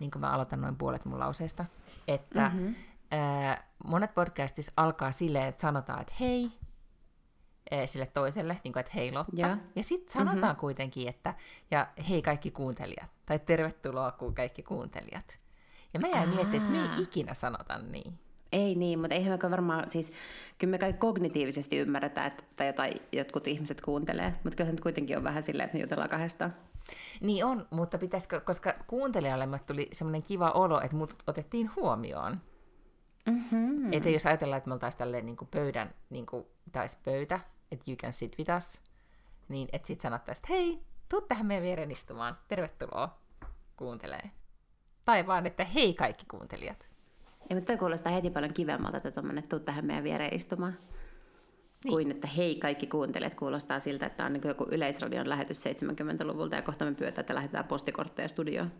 niin kuin mä aloitan noin puolet mun lauseesta, että mm-hmm. ää, monet podcastissa alkaa silleen, että sanotaan, että hei, ää, sille toiselle, niin kuin, että hei Lotta. Ja, ja sitten sanotaan mm-hmm. kuitenkin, että ja hei kaikki kuuntelijat, tai tervetuloa kaikki kuuntelijat. Ja mä jäin miettimään, että me ei ikinä sanota niin. Ei niin, mutta eihän me varmaan, siis kyllä me kaikki kognitiivisesti ymmärretään, että jotain jotkut ihmiset kuuntelee, mutta kyllä nyt kuitenkin on vähän silleen, että me jutellaan kahdestaan. Niin on, mutta pitäisikö, koska kuuntelijalle tuli semmoinen kiva olo, että mut otettiin huomioon. Mm-hmm. Että jos ajatellaan, että me oltaisiin tälleen niin pöydän, niin kuin taisi pöytä, että you can sit with us, niin että sitten sanottaisiin, että hei, tuu tähän meidän viereen istumaan, tervetuloa, kuuntelee. Tai vaan, että hei kaikki kuuntelijat. Ei, mutta toi kuulostaa heti paljon kivemmalta, että tuommoinen, tuu tähän meidän viereen istumaan. Niin. Kuin että hei kaikki kuuntelijat, kuulostaa siltä, että on niin joku yleisradion lähetys 70-luvulta ja kohta me pyötään, että lähetetään postikortteja studioon.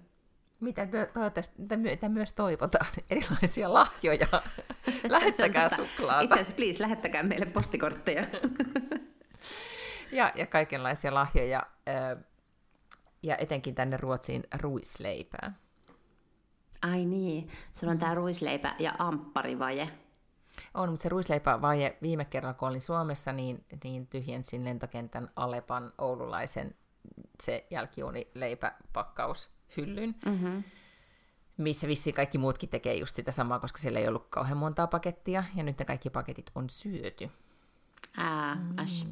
Mitä toivottavasti mitä myös toivotaan, erilaisia lahjoja. Lähettäkää suklaata. Itse asiassa, please, lähettäkää meille postikortteja. ja, ja kaikenlaisia lahjoja, ja etenkin tänne Ruotsiin ruisleipää. Ai niin, sulla on tämä ruisleipä ja ampparivaje. On, mutta se ruisleipävaje viime kerralla, kun olin Suomessa, niin, niin tyhjensin lentokentän Alepan oululaisen se jälkijuunileipäpakkaus hyllyn, mm-hmm. missä vissiin kaikki muutkin tekee just sitä samaa, koska siellä ei ollut kauhean montaa pakettia, ja nyt ne kaikki paketit on syöty. Ää, mm. ash.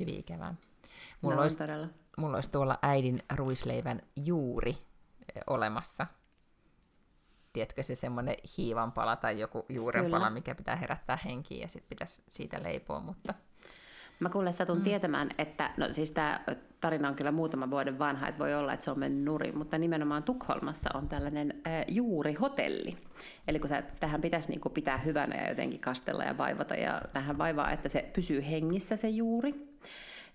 Hyvin ikävää. Mulla, no, olisi, todella. mulla olisi tuolla äidin ruisleivän juuri eh, olemassa, tiedätkö, se semmoinen hiivanpala tai joku juurenpala, mikä pitää herättää henkiin ja sitten pitäisi siitä leipoa, mutta... Mä kuulen satun mm. tietämään, että no siis tämä tarina on kyllä muutama vuoden vanha, että voi olla, että se on mennyt nurin, mutta nimenomaan Tukholmassa on tällainen äh, juurihotelli. Eli kun sä, tähän pitäisi niin pitää hyvänä ja jotenkin kastella ja vaivata ja tähän vaivaa, että se pysyy hengissä se juuri,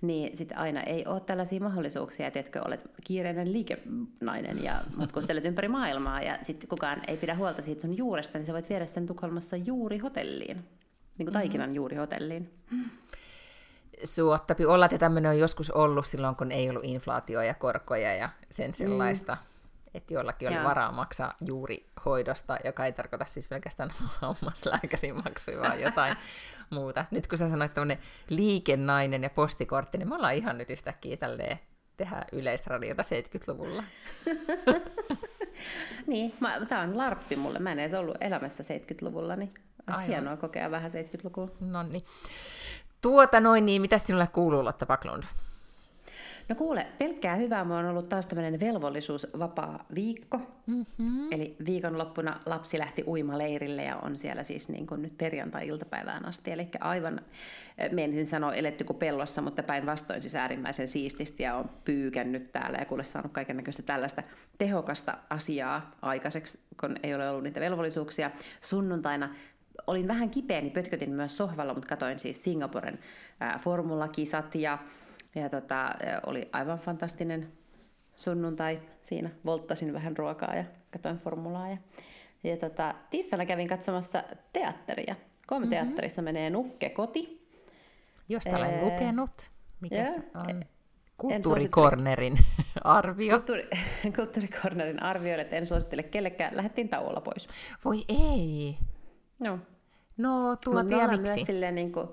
niin sitten aina ei ole tällaisia mahdollisuuksia, että etkö olet kiireinen liikenainen ja matkustelet ympäri maailmaa ja sitten kukaan ei pidä huolta siitä sun juuresta, niin sä voit viedä sen Tukholmassa juuri hotelliin, niin kuin taikinan mm-hmm. juuri hotelliin. Suottapi olla, että tämmöinen on joskus ollut silloin, kun ei ollut inflaatio ja korkoja ja sen sellaista. Mm että joillakin oli Joo. varaa maksaa juuri hoidosta, joka ei tarkoita siis pelkästään hammaslääkärin maksuja, vaan jotain muuta. Nyt kun sä sanoit tämmöinen liikennainen ja postikortti, niin me ollaan ihan nyt yhtäkkiä tälleen tehdä yleisradiota 70-luvulla. niin, tämä on larppi mulle. Mä en edes ollut elämässä 70-luvulla, niin olisi hienoa kokea vähän 70-lukua. No niin. Tuota noin, niin mitä sinulle kuuluu, Lotta Paklund? No kuule, pelkkää hyvää. Mulla on ollut taas tämmöinen velvollisuusvapaa viikko. Mm-hmm. Eli viikonloppuna lapsi lähti uimaleirille ja on siellä siis niin kuin nyt perjantai-iltapäivään asti. Eli aivan, eh, menisin sanoa eletty kuin pellossa, mutta päinvastoin siis äärimmäisen siististi ja on pyykännyt täällä ja kuule saanut kaiken näköistä tällaista tehokasta asiaa aikaiseksi, kun ei ole ollut niitä velvollisuuksia. Sunnuntaina olin vähän kipeä, niin pötkötin myös sohvalla, mutta katoin siis Singaporen formulakisat ja ja tota, oli aivan fantastinen sunnuntai siinä. Volttasin vähän ruokaa ja katsoin formulaa. Ja, ja tota, tiistaina kävin katsomassa teatteria. Kolme mm-hmm. teatterissa menee Nukke koti. Josta olen ee, lukenut. Mikä se on? Kulttuurikornerin arvio. Kulttuuri, kulttuurikornerin arvio, että en suosittele kellekään. Lähdettiin tauolla pois. Voi ei. No. No, tuo miksi? Myös silleen, niin kuin,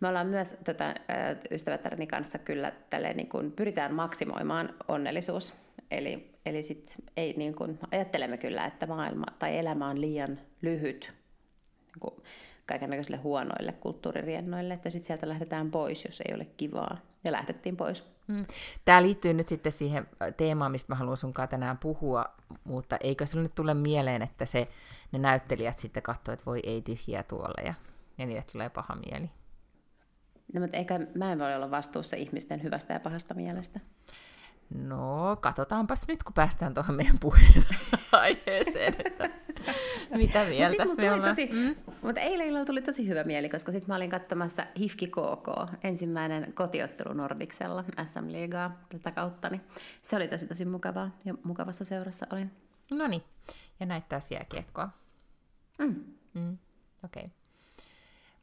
me ollaan myös tota, ystävättäreni kanssa kyllä tälleen, niin kuin, pyritään maksimoimaan onnellisuus. Eli, eli sit ei, niin kuin, ajattelemme kyllä, että maailma tai elämä on liian lyhyt niin kaikenlaisille huonoille kulttuuririennoille, että sitten sieltä lähdetään pois, jos ei ole kivaa. Ja lähdettiin pois. Mm. Tämä liittyy nyt sitten siihen teemaan, mistä mä haluan sunkaan tänään puhua, mutta eikö sinulle nyt tule mieleen, että se, ne näyttelijät sitten katsoo, että voi ei tyhjiä tuolla ja, ja niille tulee paha mieli? No, mutta eikä mä en voi olla vastuussa ihmisten hyvästä ja pahasta mielestä. No, katsotaanpas nyt, kun päästään tuohon meidän puheen aiheeseen, että mitä mieltä Mut me ollaan. Tosi, mm? Mutta eilen illalla tuli tosi hyvä mieli, koska sitten mä olin katsomassa HIFKI KK, ensimmäinen kotiottelu Nordiksella, SM Liigaa tätä kautta, niin se oli tosi tosi mukavaa ja mukavassa seurassa olin. No niin, ja näitä taas jääkiekkoa. Mm. Mm. Okei. Okay.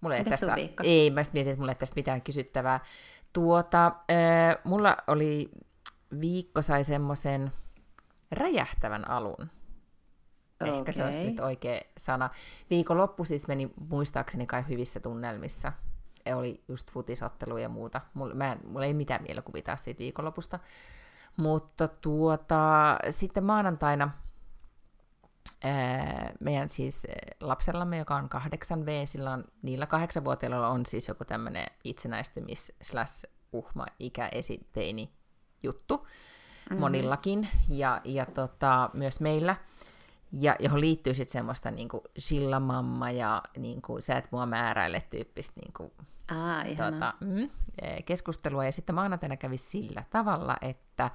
Mulla ei tästä, ei, mä mietin, että mulla ei tästä mitään kysyttävää. Tuota, äh, mulla oli viikko sai semmoisen räjähtävän alun. Okay. Ehkä se olisi nyt oikea sana. Viikonloppu siis meni muistaakseni kai hyvissä tunnelmissa. E oli just futisottelu ja muuta. Mulla, mä en, mulla ei mitään mielikuvia taas siitä viikonlopusta. Mutta tuota, sitten maanantaina meidän siis lapsellamme, joka on 8V, sillä on, niillä kahdeksanvuotiailla on siis joku tämmöinen itsenäistymis slash uhma ikäesiteini juttu mm-hmm. monillakin, ja, ja tota, myös meillä, ja johon liittyy sitten semmoista niinku mamma ja niinku, sä et mua määräile tyyppistä niinku, Aa, tota, mm, e, keskustelua. Ja sitten maanantaina kävi sillä tavalla, että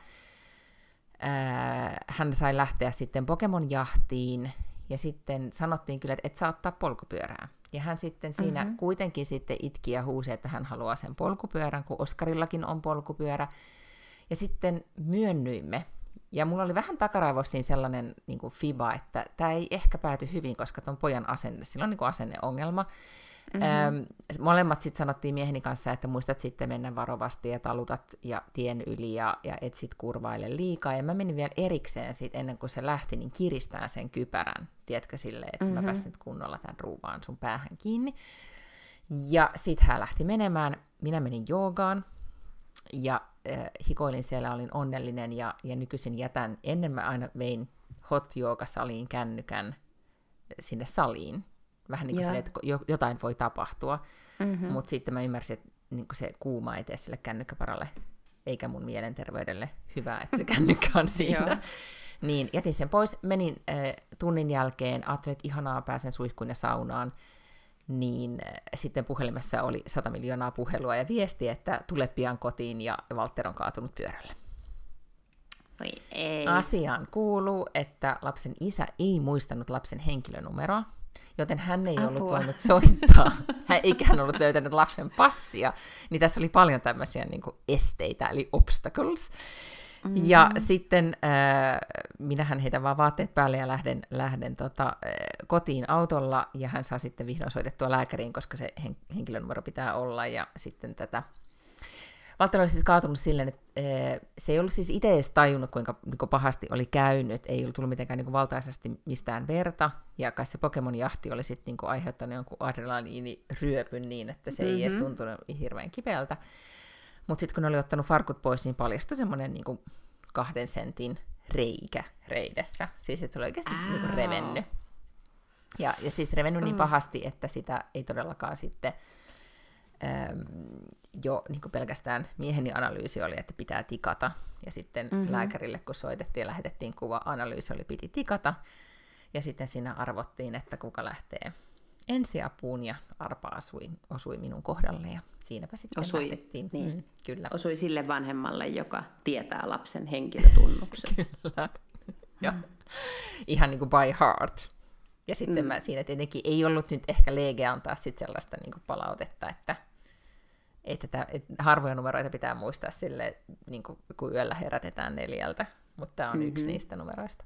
ää, hän sai lähteä sitten Pokemon-jahtiin, ja sitten sanottiin kyllä, että et saa ottaa polkupyörää. Ja hän sitten siinä mm-hmm. kuitenkin sitten itki ja huusi, että hän haluaa sen polkupyörän, kun Oskarillakin on polkupyörä. Ja sitten myönnyimme. Ja mulla oli vähän takaraivossa sellainen niin kuin fiba, että tämä ei ehkä pääty hyvin, koska tuon pojan asenne, sillä on niin kuin asenneongelma. Mm-hmm. Öm, molemmat sitten sanottiin mieheni kanssa, että muistat sitten mennä varovasti ja talutat ja tien yli ja, ja et sit kurvaile liikaa. Ja mä menin vielä erikseen sit ennen kuin se lähti, niin kiristään sen kypärän, tiedätkö, silleen, että mm-hmm. mä pääsin nyt kunnolla tämän ruuvaan sun päähän kiinni. Ja sitten hän lähti menemään, minä menin joogaan, ja äh, hikoilin siellä, olin onnellinen ja, ja nykyisin jätän, ennen mä aina vein hot saliin kännykän sinne saliin. Vähän niin kuin se, että jotain voi tapahtua, mm-hmm. mutta sitten mä ymmärsin, että niin se kuuma ei tee sille kännykkäparalle eikä mun mielenterveydelle hyvää, että se kännykkä on siinä. niin jätin sen pois, menin äh, tunnin jälkeen, ajattelin, että ihanaa, pääsen suihkuun ja saunaan niin äh, sitten puhelimessa oli 100 miljoonaa puhelua ja viesti, että tule pian kotiin ja Walter on kaatunut pyörälle. Oi ei. Asiaan kuuluu, että lapsen isä ei muistanut lapsen henkilönumeroa, joten hän ei Apua. ollut voinut soittaa, hän, eikä hän ollut löytänyt lapsen passia, niin tässä oli paljon tämmöisiä niin kuin esteitä, eli obstacles. Mm-hmm. Ja sitten äh, minähän heitän vaan vaatteet päälle ja lähden, lähden tota, äh, kotiin autolla, ja hän saa sitten vihdoin soitettua lääkäriin, koska se hen- henkilönumero pitää olla, ja sitten tätä Valtteri oli siis kaatunut silleen, että äh, se ei ollut siis itse edes tajunnut, kuinka niin pahasti oli käynyt. Ei ollut tullut mitenkään niin valtaisesti mistään verta. Ja kai se Pokemon-jahti oli sitten niin aiheuttanut jonkun adrenaliiniryöpyn niin, että se mm-hmm. ei edes mm-hmm. tuntunut hirveän kipeältä. Mutta sitten kun ne oli ottanut farkut pois, niin paljastui semmoinen niin kahden sentin reikä reidessä. Siis että se oli oikeasti niin kuin revennyt. Ja, ja siis revennyt niin mm. pahasti, että sitä ei todellakaan sitten jo niin kuin pelkästään mieheni analyysi oli, että pitää tikata. Ja sitten mm-hmm. lääkärille, kun soitettiin ja lähetettiin kuva, analyysi oli, piti tikata. Ja sitten siinä arvottiin, että kuka lähtee ensiapuun ja arpa asui, osui minun kohdalle ja siinäpä sitten osui, lähdettiin. Niin. Mm, kyllä. Osui sille vanhemmalle, joka tietää lapsen henkilötunnuksen. kyllä. ja, ihan niin kuin by heart. Ja sitten mm. mä siinä tietenkin ei ollut nyt ehkä lege antaa sit sellaista niin kuin palautetta, että, että, tätä, että harvoja numeroita pitää muistaa sille, niin kuin, kun yöllä herätetään neljältä, mutta tämä on mm-hmm. yksi niistä numeroista.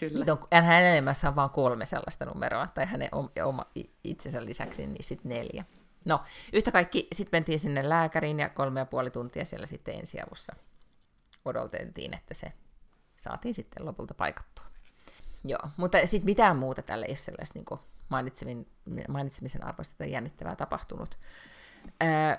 Kyllä. on, hänen elämässä on vain kolme sellaista numeroa, tai hänen oma itsensä lisäksi, niin sitten neljä. No, yhtä kaikki, sitten mentiin sinne lääkäriin ja kolme ja puoli tuntia siellä sitten ensiavussa odoteltiin, että se saatiin sitten lopulta paikattua. Joo, mutta sitten mitään muuta tälle ei ole sellaista niin mainitsemisen arvoista tai jännittävää tapahtunut. Öö,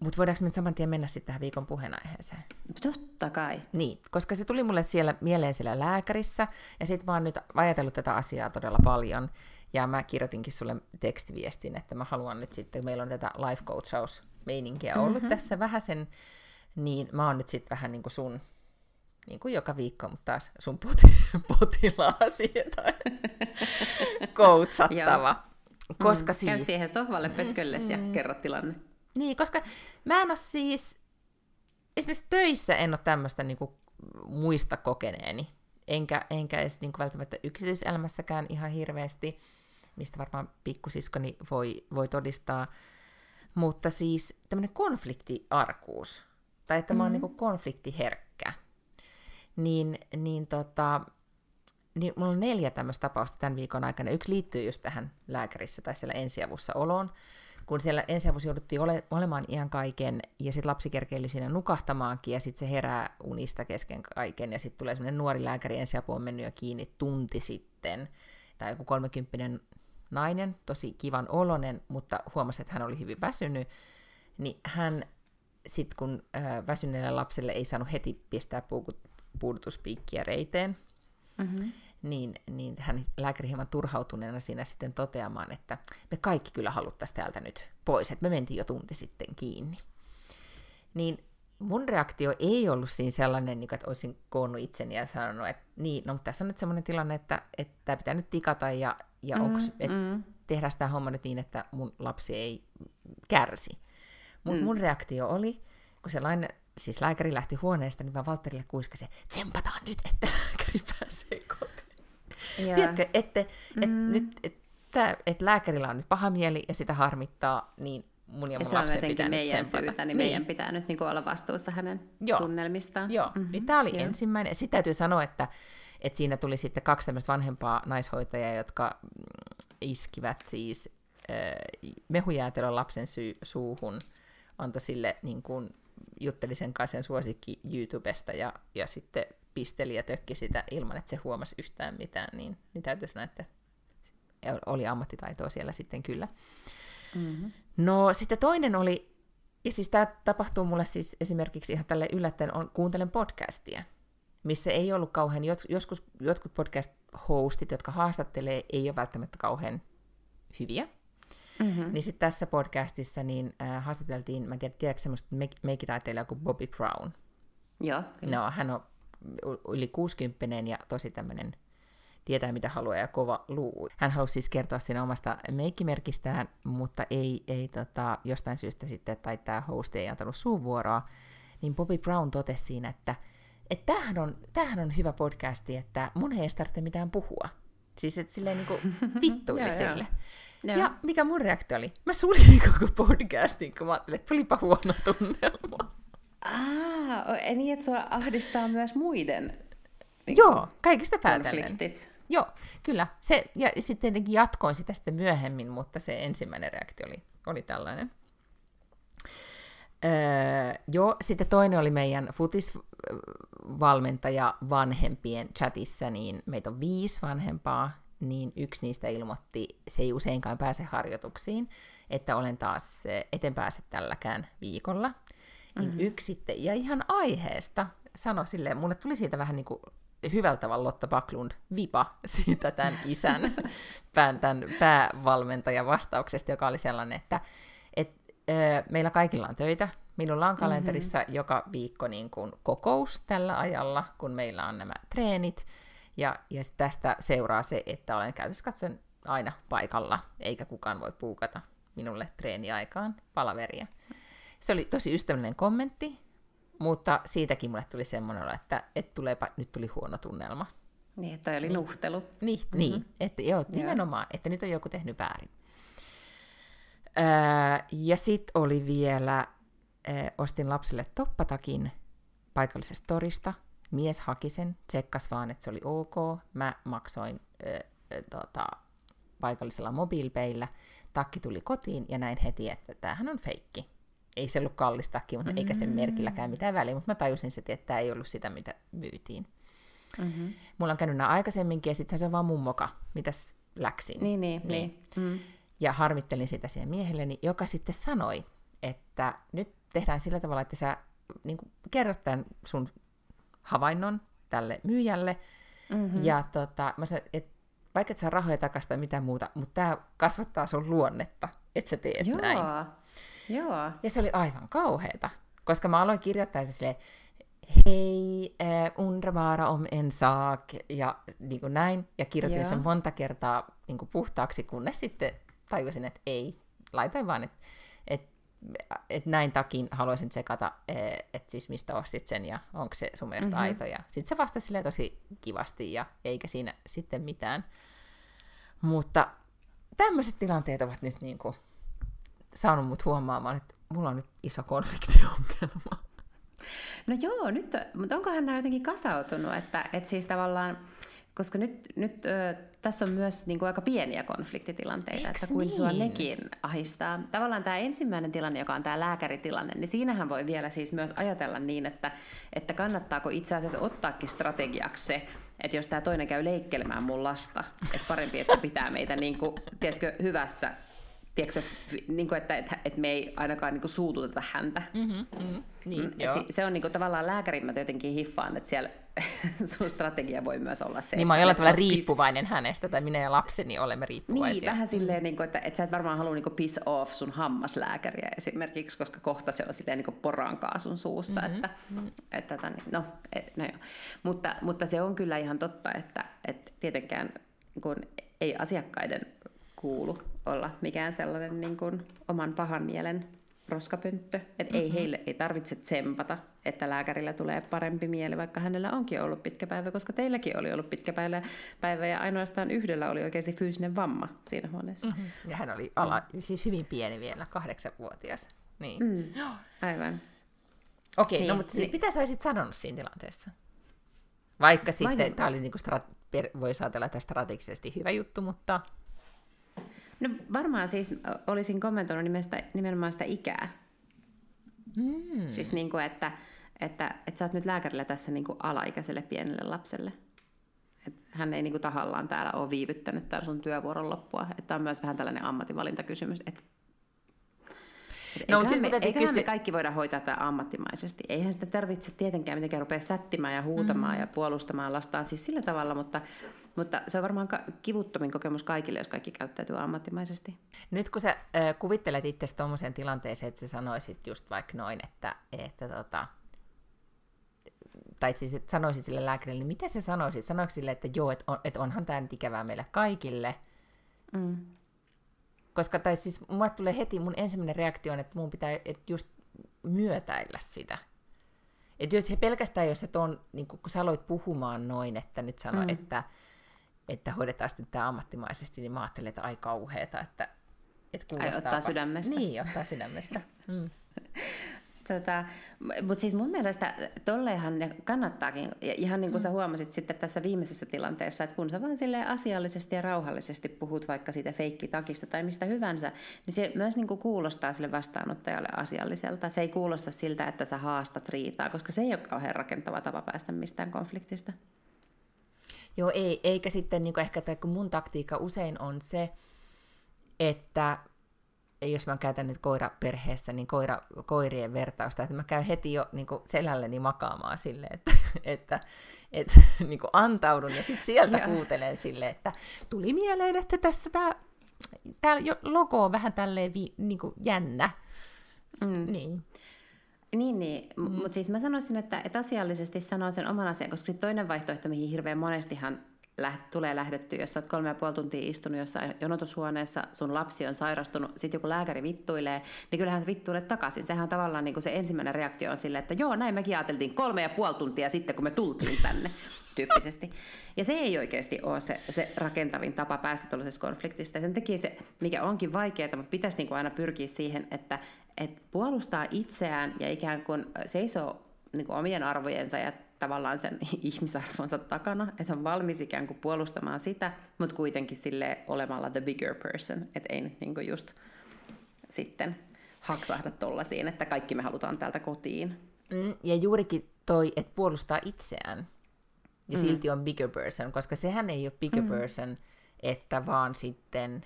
mutta voidaanko nyt saman tien mennä sitten tähän viikon puheenaiheeseen? Totta kai. Niin, koska se tuli mulle siellä mieleen siellä lääkärissä, ja sitten mä oon nyt ajatellut tätä asiaa todella paljon, ja mä kirjoitinkin sulle tekstiviestin, että mä haluan nyt sitten, meillä on tätä life coachaus-meininkiä ollut mm-hmm. tässä vähän sen, niin mä oon nyt sitten vähän niin kuin sun, niin kuin joka viikko, mutta taas sun poti- potilaasi tai coachattava. Koska mm, siis... Käy siihen sohvalle pötkölles mm, ja kerro tilanne. Niin, koska mä en ole siis... esimerkiksi töissä en ole tämmöistä niin kuin, muista kokeneeni, enkä, enkä edes niin kuin, välttämättä yksityiselämässäkään ihan hirveästi, mistä varmaan pikkusiskoni voi, voi todistaa, mutta siis tämmöinen konfliktiarkuus, tai että mä oon niin konfliktiherkkä, niin, niin tota, niin mulla on neljä tämmöistä tapausta tämän viikon aikana. Yksi liittyy just tähän lääkärissä tai siellä ensiavussa oloon, kun siellä ensiavussa jouduttiin ole, olemaan ihan kaiken, ja sitten lapsi kerkeili siinä nukahtamaankin, ja sitten se herää unista kesken kaiken, ja sitten tulee semmoinen nuori lääkäri, ensiapu on mennyt jo kiinni tunti sitten, tai joku kolmekymppinen nainen, tosi kivan olonen, mutta huomasi, että hän oli hyvin väsynyt, niin hän sitten kun äh, väsyneelle lapselle ei saanut heti pistää puudutuspiikkiä reiteen, mm-hmm niin, niin hän lääkäri hieman turhautuneena siinä sitten toteamaan, että me kaikki kyllä haluttaisiin täältä nyt pois, että me mentiin jo tunti sitten kiinni. Niin mun reaktio ei ollut siinä sellainen, niin että olisin koonnut itseni ja sanonut, että niin, no tässä on nyt sellainen tilanne, että, että tämä pitää nyt tikata ja, ja mm, onks, et mm. tehdään tämä homma nyt niin, että mun lapsi ei kärsi. Mutta mm. mun reaktio oli, kun se lainen, siis lääkäri lähti huoneesta, niin mä Valterille kuiskasin, tsempataan nyt, että lääkäri pääsee kotiin. Yeah. Tiedätkö, että mm. et, nyt, että et lääkärillä on nyt paha mieli ja sitä harmittaa, niin mun ja mun ja lapsen pitää meidän syytä, niin, niin meidän pitää nyt niinku olla vastuussa hänen Joo. tunnelmistaan. Joo, mm-hmm. niin tämä oli Joo. ensimmäinen. Sitten täytyy sanoa, että, että siinä tuli sitten kaksi tämmöistä vanhempaa naishoitajaa, jotka mm, iskivät siis äh, mehujäätelön lapsen sy- suuhun, antoi sille niin kuin, jutteli sen kanssa sen suosikki YouTubesta ja, ja sitten pisteli ja tökki sitä ilman, että se huomasi yhtään mitään, niin, niin täytyy sanoa, että oli ammattitaitoa siellä sitten kyllä. Mm-hmm. No sitten toinen oli, ja siis tämä tapahtuu mulle siis esimerkiksi ihan tälle yllättäen, on, kuuntelen podcastia, missä ei ollut kauhean, joskus jotkut podcast-hostit, jotka haastattelee, ei ole välttämättä kauhean hyviä. Mm-hmm. Niin sitten tässä podcastissa niin äh, haastateltiin, mä en tiedä, tiedätkö semmoista meikitaiteilijaa kuin Bobby Brown? Joo. Kyllä. No, hän on yli 60 ja tosi tämmöinen tietää mitä haluaa ja kova luu. Hän halusi siis kertoa siinä omasta meikkimerkistään, mutta ei, ei tota, jostain syystä sitten, tai tämä host ei antanut suuvuoroa, niin Bobby Brown totesi siinä, että että tämähän on, tämähän on hyvä podcasti, että mun ei tarvitse mitään puhua. Siis että silleen niin vittuili sille. Ja. mikä mun reaktio oli? Mä sulin koko podcastin, kun mä ajattelin, että tulipa huono tunnelma. Ah, niin että sua ahdistaa myös muiden niin Joo, kaikista päätellen. Joo, kyllä. Se, ja sitten tietenkin jatkoin sitä sitten myöhemmin, mutta se ensimmäinen reaktio oli, oli tällainen. Öö, joo, sitten toinen oli meidän futisvalmentaja vanhempien chatissa, niin meitä on viisi vanhempaa, niin yksi niistä ilmoitti, se ei useinkaan pääse harjoituksiin, että olen taas, eten pääse tälläkään viikolla. Niin mm-hmm. yksi sitten, ja ihan aiheesta sanoi silleen, mulle tuli siitä vähän niin kuin hyvältä tavalla Lotta Backlund vipa siitä tämän isän, pään, tämän päävalmentajan vastauksesta, joka oli sellainen, että et, ö, meillä kaikilla on töitä, minulla on kalenterissa mm-hmm. joka viikko niin kuin kokous tällä ajalla, kun meillä on nämä treenit, ja, ja tästä seuraa se, että olen käytössä katson aina paikalla, eikä kukaan voi puukata minulle treeniaikaan palaveria. Se oli tosi ystävällinen kommentti, mutta siitäkin mulle tuli semmoinen että, että tuleepa, nyt tuli huono tunnelma. Niin, että toi oli niin. nuhtelu. Niin, mm-hmm. niin että joo, nimenomaan, että nyt on joku tehnyt väärin. Öö, ja sitten oli vielä, öö, ostin lapselle toppatakin paikallisesta torista. Mies haki sen, tsekkas vaan, että se oli ok. Mä maksoin öö, tota, paikallisella mobiilpeillä. Takki tuli kotiin ja näin heti, että tämähän on feikki ei se ollut kallis takki, mutta mm-hmm. eikä sen merkilläkään mitään väliä, mutta mä tajusin sitten, että tämä ei ollut sitä, mitä myytiin. Mm-hmm. Mulla on käynyt nämä aikaisemminkin, ja sittenhän se on vaan mummoka, mitäs läksin. Niin, niin, niin. niin. Mm. Ja harmittelin sitä siihen miehelleni, joka sitten sanoi, että nyt tehdään sillä tavalla, että sä niin kuin, kerrot tämän sun havainnon tälle myyjälle, mm-hmm. ja tota, mä sanoin, että vaikka et saa rahoja takaisin tai mitään muuta, mutta tämä kasvattaa sun luonnetta, että sä teet Joo. näin. Joo. Ja se oli aivan kauheeta, koska mä aloin kirjoittaa se silleen, hei, äh, undra om en sak, ja niin kuin näin, ja kirjoitin Joo. sen monta kertaa niin kuin puhtaaksi, kunnes sitten tajusin, että ei, laitoin vaan, että, että et näin takin haluaisin tsekata, että siis mistä ostit sen ja onko se sun mielestä mm-hmm. aito. Ja sitten se vastasi sille tosi kivasti ja eikä siinä sitten mitään. Mutta tämmöiset tilanteet ovat nyt niin kuin saanut mut huomaamaan, että mulla on nyt iso konfliktiongelma. No joo, nyt, mutta onkohan nämä jotenkin kasautunut, että, että siis tavallaan, koska nyt, nyt ö, tässä on myös niin kuin aika pieniä konfliktitilanteita, Eks että kuin niin? sua nekin ahistaa. Tavallaan tämä ensimmäinen tilanne, joka on tämä lääkäritilanne, niin siinähän voi vielä siis myös ajatella niin, että, että kannattaako itse asiassa ottaakin strategiaksi se, että jos tämä toinen käy leikkelemään mun lasta, että parempi, että se pitää meitä niin kuin, tiedätkö, hyvässä tiedätkö, niin kuin, että, että, että me ei ainakaan niin kuin, suututeta häntä. Mm-hmm, mm-hmm. Niin, mm, se, se on niin kuin, tavallaan lääkärin mä jotenkin hiffaan, että siellä sun strategia voi myös olla se. Niin mä oon jollain tavalla riippuvainen pis... hänestä, tai minä ja lapseni olemme riippuvaisia. Niin, vähän silleen, niin kuin, että, että sä et varmaan halua niin piss off sun hammaslääkäriä esimerkiksi, koska kohta se on silleen niin porankaa sun suussa. Mm-hmm. Että, mm-hmm. että, että, niin, no, et, no joo. Mutta, mutta se on kyllä ihan totta, että, että tietenkään kun ei asiakkaiden kuulu olla mikään sellainen niin kuin oman pahan mielen roskapönttö. Että mm-hmm. ei heille ei tarvitse tsempata, että lääkärillä tulee parempi mieli, vaikka hänellä onkin ollut pitkä päivä, koska teilläkin oli ollut pitkä päivä ja ainoastaan yhdellä oli oikeasti fyysinen vamma siinä huoneessa. Mm-hmm. Ja hän oli ala, siis hyvin pieni vielä, kahdeksanvuotias. Niin. Mm, aivan. Okei, no niin, no mutta siis niin. mitä sä olisit sanonut siinä tilanteessa? Vaikka sitten, tämä oli niinku strat- per, voisi ajatella, että strategisesti hyvä juttu, mutta No varmaan siis olisin kommentoinut nimestä, nimenomaan sitä ikää. Mm. Siis niin kuin, että, että, että sä oot nyt lääkärillä tässä niin kuin alaikäiselle pienelle lapselle. Et hän ei niin kuin tahallaan täällä ole viivyttänyt täällä sun työvuoron loppua. Että on myös vähän tällainen ammatinvalintakysymys, että No, eiköhän, me, eiköhän kysy... me kaikki voida hoitaa tätä ammattimaisesti. Eihän sitä tarvitse tietenkään mitenkään rupea sättimään ja huutamaan mm. ja puolustamaan lastaan siis sillä tavalla, mutta, mutta se on varmaan kivuttomin kokemus kaikille, jos kaikki käyttäytyy ammattimaisesti. Nyt kun sä äh, kuvittelet itse tuommoiseen tilanteeseen, että sä sanoisit just vaikka noin, että, että tota, tai siis että sanoisit sille lääkärille, niin mitä sä sanoisit? Sanoiko sille, että joo, että, on, että onhan tämä nyt ikävää meille kaikille, mm. Koska, tai siis mulle tulee heti, mun ensimmäinen reaktio on, että mun pitää että just myötäillä sitä. Että pelkästään, jos et on, niin kun sä aloit puhumaan noin, että nyt sano, mm. että, että hoidetaan sitten tämä ammattimaisesti, niin mä ajattelin, että ai kauheeta, että, että kuulostaa... Ai ottaa sydämestä. Niin, ottaa sydämestä. Mm. Tota, Mutta siis mun mielestä tolleenhan ne kannattaakin, ihan niin kuin mm. sä huomasit sitten tässä viimeisessä tilanteessa, että kun sä vaan sille asiallisesti ja rauhallisesti puhut vaikka siitä feikkitakista tai mistä hyvänsä, niin se myös niin kuin kuulostaa sille vastaanottajalle asialliselta. Se ei kuulosta siltä, että sä haastat riitaa, koska se ei ole kauhean rakentava tapa päästä mistään konfliktista. Joo, ei, eikä sitten niin kuin ehkä, että kun mun taktiikka usein on se, että jos mä käytän nyt koiraperheessä, niin koira, koirien vertausta, että mä käyn heti jo niin selälleni makaamaan sille, että, että, että niin antaudun ja sitten sieltä kuuntelen sille, että tuli mieleen, että tässä tämä tää logo on vähän tälleen vi, niin jännä. Mm. Niin. Niin, niin. Mm. mutta siis mä sanoisin, että, että asiallisesti sanoo sen oman asian, koska sitten toinen vaihtoehto, mihin hirveän monestihan läht, tulee lähdetty, jos olet kolme ja puoli tuntia istunut jossain jonotushuoneessa, sun lapsi on sairastunut, sitten joku lääkäri vittuilee, niin kyllähän se vittuilee takaisin. Sehän on tavallaan niin kuin se ensimmäinen reaktio on sille, että joo, näin mekin ajateltiin kolme ja puoli tuntia sitten, kun me tultiin tänne tyyppisesti. Ja se ei oikeasti ole se, se rakentavin tapa päästä tuollaisesta konfliktista. Ja sen takia se, mikä onkin vaikeaa, mutta pitäisi niin kuin aina pyrkiä siihen, että, että puolustaa itseään ja ikään kuin seisoo niin kuin omien arvojensa ja tavallaan sen ihmisarvonsa takana, että on valmis ikään kuin puolustamaan sitä, mutta kuitenkin sille olemalla the bigger person, että ei nyt niinku just sitten haksahda tollaisiin, että kaikki me halutaan täältä kotiin. Mm, ja juurikin toi, että puolustaa itseään ja mm. silti on bigger person, koska sehän ei ole bigger mm. person, että vaan sitten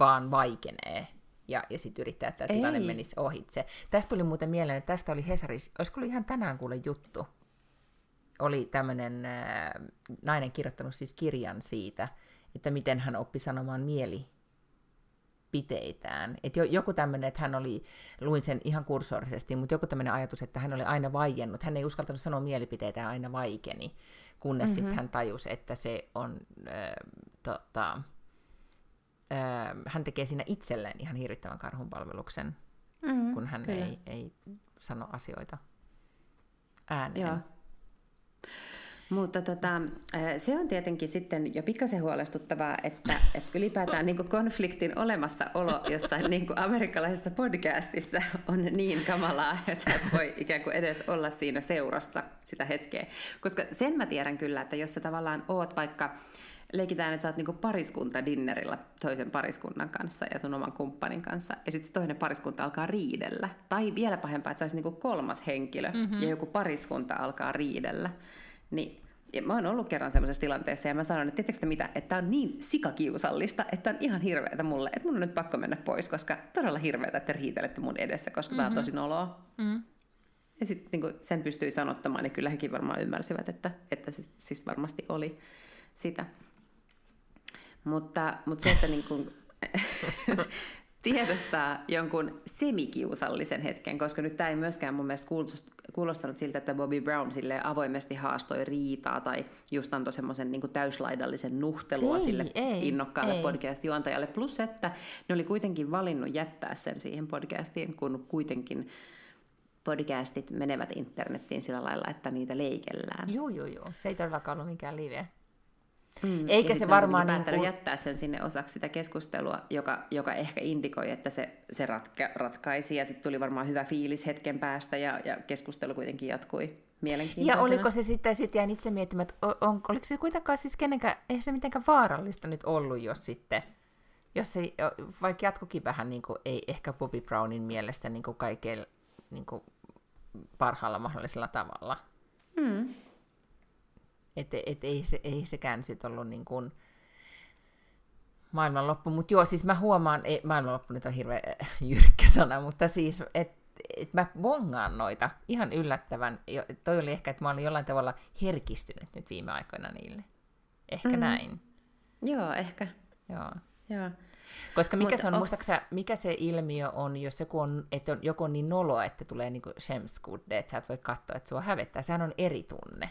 vaan vaikenee ja, ja sitten yrittää, että tilanne menisi ohitse. Tästä tuli muuten mieleen, että tästä oli Hesaris, olisiko ollut ihan tänään kuule juttu, oli tämmöinen äh, nainen kirjoittanut siis kirjan siitä, että miten hän oppi sanomaan mielipiteitään. Että joku tämmöinen, että hän oli, luin sen ihan kursorisesti, mutta joku tämmöinen ajatus, että hän oli aina vaiennut, hän ei uskaltanut sanoa mielipiteitä aina vaikeni, kunnes mm-hmm. sitten hän tajusi, että se on, äh, tota, äh, hän tekee siinä itselleen ihan hirvittävän karhunpalveluksen. Mm-hmm. kun hän ei, ei sano asioita ääneen. Joo. Mutta tota, se on tietenkin sitten jo pikkasen huolestuttavaa, että, että ylipäätään niin konfliktin olemassaolo jossain niin amerikkalaisessa podcastissa on niin kamalaa, että sä et voi ikään kuin edes olla siinä seurassa sitä hetkeä. Koska sen mä tiedän kyllä, että jos sä tavallaan oot vaikka leikitään, että sä oot niinku pariskunta dinnerillä toisen pariskunnan kanssa ja sun oman kumppanin kanssa, ja sitten toinen pariskunta alkaa riidellä. Tai vielä pahempaa, että sä niinku kolmas henkilö mm-hmm. ja joku pariskunta alkaa riidellä. Niin ja mä oon ollut kerran semmoisessa tilanteessa ja mä sanoin, että tietysti mitä, että tämä on niin sikakiusallista, että on ihan hirveätä mulle, että mun on nyt pakko mennä pois, koska todella hirveätä, että riitelette mun edessä, koska mm-hmm. tämä on tosi noloa. Mm-hmm. Ja sitten niin sen pystyi sanottamaan, niin kyllä hekin varmaan ymmärsivät, että, että siis, siis varmasti oli sitä. Mutta, mutta se, että niin kuin, tiedostaa jonkun semikiusallisen hetken, koska nyt tämä ei myöskään mun mielestä kuulostanut siltä, että Bobby Brown sille avoimesti haastoi riitaa tai just antoi semmoisen niin täyslaidallisen nuhtelua ei, sille ei, innokkaalle podcast-juontajalle. Plus, että ne oli kuitenkin valinnut jättää sen siihen podcastiin, kun kuitenkin podcastit menevät internettiin sillä lailla, että niitä leikellään. Joo, joo, joo. Se ei todellakaan ollut mikään live. Mm. Eikä se varmaan... Niin kuin... jättää sen sinne osaksi sitä keskustelua, joka, joka ehkä indikoi, että se, se ratka, ratkaisi. Ja sitten tuli varmaan hyvä fiilis hetken päästä ja, ja keskustelu kuitenkin jatkui mielenkiintoisena. Ja oliko se sitten, sit jäin itse miettimään, että on, oliko se kuitenkaan siis kenenkään, eihän se mitenkään vaarallista nyt ollut, jos sitten, jos se, vaikka jatkukin vähän niin kuin, ei ehkä Bobby Brownin mielestä niin kuin kaikkein niin kuin parhaalla mahdollisella tavalla. Mm. Että et ei, se, ei sekään sitten ollut niin kuin maailmanloppu. Mutta joo, siis mä huomaan, ei, maailmanloppu nyt on hirveän äh, jyrkkä sana, mutta siis, että et mä bongaan noita ihan yllättävän. Jo, toi oli ehkä, että mä olin jollain tavalla herkistynyt nyt viime aikoina niille. Ehkä mm. näin. Joo, ehkä. Joo. Joo. Koska mikä se on, onks... mikä se ilmiö on, jos joku on, että on, joku on niin noloa, että tulee niinku shemskudde, että sä et voi katsoa, että sua hävettää. Sehän on eri tunne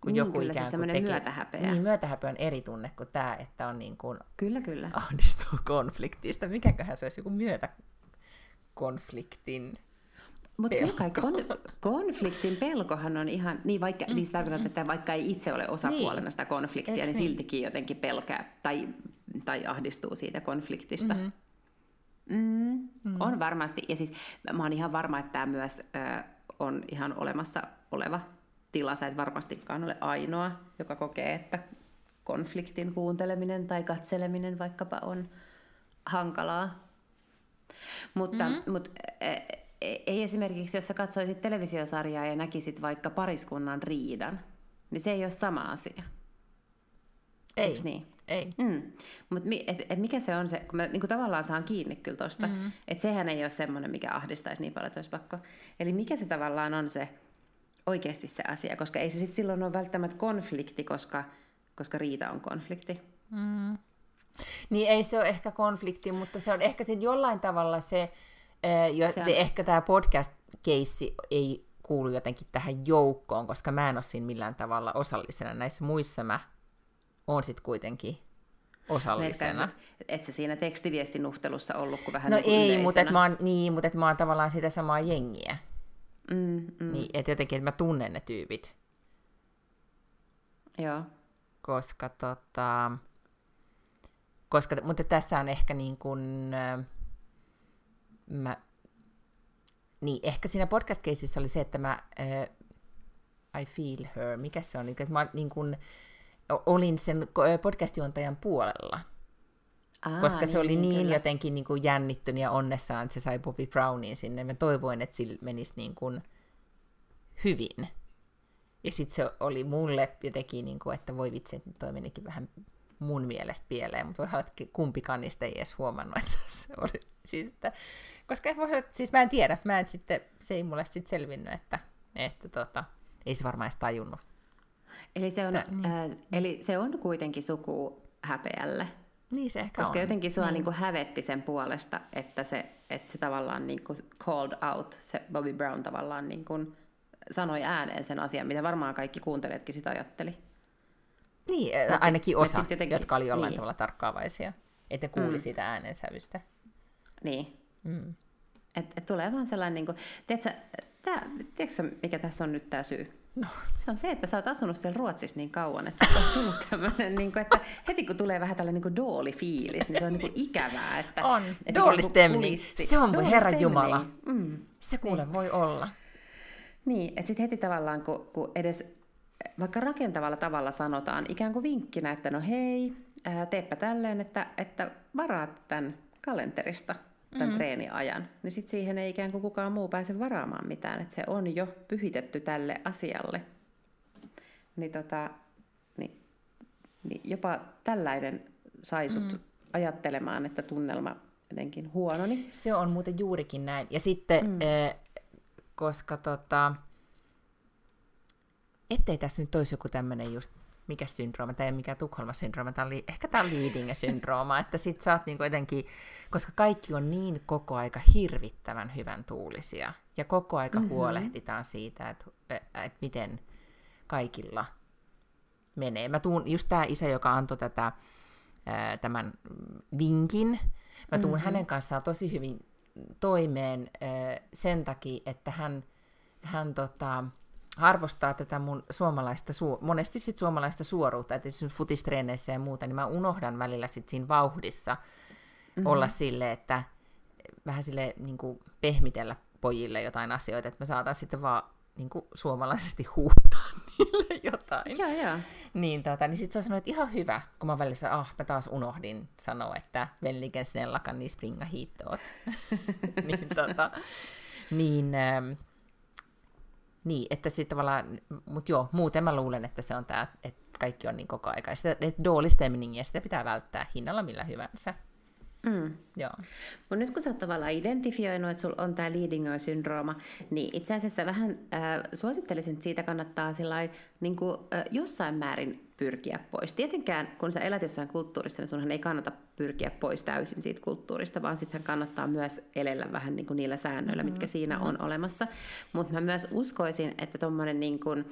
kun niin, joku kyllä, ikään kuin teki... myötähäpeä. Niin, myötähäpeä on eri tunne kuin tämä, että on niin kuin kyllä, kyllä. ahdistuu konfliktista. Mikäköhän se olisi joku myötäkonfliktin mutta kyllä kai kon- konfliktin pelkohan on ihan, niin vaikka, mm, niin se tarkoittaa, että vaikka ei itse ole osapuolena niin. sitä konfliktia, Eks niin, niin siltikin jotenkin pelkää tai, tai ahdistuu siitä konfliktista. Mm-hmm. Mm, mm. On varmasti, ja siis mä oon ihan varma, että tämä myös ö, on ihan olemassa oleva tila. Sä et varmastikaan ole ainoa, joka kokee, että konfliktin kuunteleminen tai katseleminen vaikkapa on hankalaa. Mutta, mm-hmm. mutta e, e, ei esimerkiksi, jos sä katsoisit televisiosarjaa ja näkisit vaikka pariskunnan riidan, niin se ei ole sama asia. Ei. Eiks niin? Ei. Mm. Mutta et, et mikä se on se, kun mä niinku tavallaan saan kiinni kyllä tosta, mm. että sehän ei ole semmoinen, mikä ahdistaisi niin paljon, että olisi pakko. Eli mikä se tavallaan on se, oikeasti se asia, koska ei se sit silloin ole välttämättä konflikti, koska, koska riita on konflikti. Mm. Niin ei se ole ehkä konflikti, mutta se on ehkä sitten jollain tavalla se, jo, se on... ehkä tämä podcast-keissi ei kuulu jotenkin tähän joukkoon, koska mä en ole siinä millään tavalla osallisena. Näissä muissa mä oon sitten kuitenkin osallisena. Et se siinä tekstiviestinuhtelussa ollut kuin vähän No niin ei, mutta mä oon, niin, mutta et mä oon tavallaan sitä samaa jengiä. Mm, mm. Niin, että jotenkin, että mä tunnen ne tyypit. Joo. Koska tota... Koska, mutta tässä on ehkä niin kuin... Mä, niin, ehkä siinä podcast oli se, että mä... Uh, I feel her. Mikä se on? Että mä niin kuin, olin sen podcast-juontajan puolella. Aa, koska niin, se oli niin, niin jotenkin niin kuin jännittynyt ja onnessaan, että se sai Bobby Brownin sinne. Mä toivoin, että sillä menisi niin kuin hyvin. Ja sitten se oli mulle jotenkin, niin kuin, että voi vitsi, että toi menikin vähän mun mielestä pieleen, mutta voi olla, että kumpikaan niistä ei edes huomannut, että se oli siis, että, koska voi, siis mä en tiedä, mä en sitten, se ei mulle sitten selvinnyt, että, että tota, ei se varmaan edes tajunnut. Eli se on, että, niin. äh, eli se on kuitenkin suku häpeälle. Niin se ehkä Koska on. jotenkin sua niin. Niin kuin hävetti sen puolesta, että se, että se tavallaan niin kuin called out, se Bobby Brown tavallaan niin kuin sanoi ääneen sen asian, mitä varmaan kaikki kuuntelijatkin sitä ajatteli. Niin, Mut ainakin sit, osa, jotenkin, jotka oli jollain niin. tavalla tarkkaavaisia, että kuuli mm. siitä äänensävystä. Niin. Mm. Että et tulee vaan sellainen, niin kuin, tiedätkö, tää, tiedätkö mikä tässä on nyt tämä syy? No. Se on se, että sä oot asunut siellä Ruotsissa niin kauan, että sä on tullut tämmöinen, niin kuin, että heti kun tulee vähän tällainen niin dooli-fiilis, niin se on niin kuin ikävää. Että, on, että dooli Se on, voi Herra Jumala. Mm. Se kuule niin. voi olla. Niin, että sitten heti tavallaan, kun, kun edes vaikka rakentavalla tavalla sanotaan ikään kuin vinkkinä, että no hei, ää, teepä tälleen, että, että varaat tämän kalenterista tämän mm. treeniajan, niin sitten siihen ei ikään kuin kukaan muu pääse varaamaan mitään, että se on jo pyhitetty tälle asialle. Niin, tota, niin, niin jopa tällainen sai sut mm. ajattelemaan, että tunnelma jotenkin huononi. Se on muuten juurikin näin. Ja sitten, mm. eh, koska tota, ettei tässä nyt olisi joku tämmöinen just, mikä syndrooma, tai mikä Tukholma-syndrooma, tämä oli, ehkä tämä on leading-syndrooma, että sit sä oot niinku jotenkin, koska kaikki on niin koko aika hirvittävän hyvän tuulisia, ja koko aika mm-hmm. huolehditaan siitä, että, että miten kaikilla menee. Mä tuun, just tämä isä, joka antoi tätä, tämän vinkin, mä tuun mm-hmm. hänen kanssaan tosi hyvin toimeen sen takia, että hän, hän tota, arvostaa tätä mun suomalaista, su- monesti sit suomalaista suoruutta, että siis futistreeneissä ja muuta, niin mä unohdan välillä sit siinä vauhdissa mm-hmm. olla sille, että vähän sille niin kuin pehmitellä pojille jotain asioita, että me saataisiin sitten vaan niin kuin suomalaisesti huutaa niille jotain. Joo, joo. Niin, tota, niin sitten se on sanonut, että ihan hyvä, kun mä välissä, ah, mä taas unohdin sanoa, että velliken snellakan niin springa hiittoot. niin, tota, niin, ähm, niin, että sitten tavallaan, mutta joo, muuten mä luulen, että se on tämä, että kaikki on niin koko aika. Sitä, että ja sitä pitää välttää hinnalla millä hyvänsä. Mm. Joo. Mutta nyt kun sä oot tavallaan identifioinut, että sulla on tämä leading syndrooma, niin itse asiassa vähän äh, suosittelisin, että siitä kannattaa sillai, niin kuin, äh, jossain määrin pyrkiä pois. Tietenkään, kun sä elät jossain kulttuurissa, niin sunhan ei kannata pyrkiä pois täysin siitä kulttuurista, vaan sitten kannattaa myös elellä vähän niin kuin niillä säännöillä, mm-hmm. mitkä siinä mm-hmm. on olemassa. Mutta mä myös uskoisin, että tuommoinen niin kuin,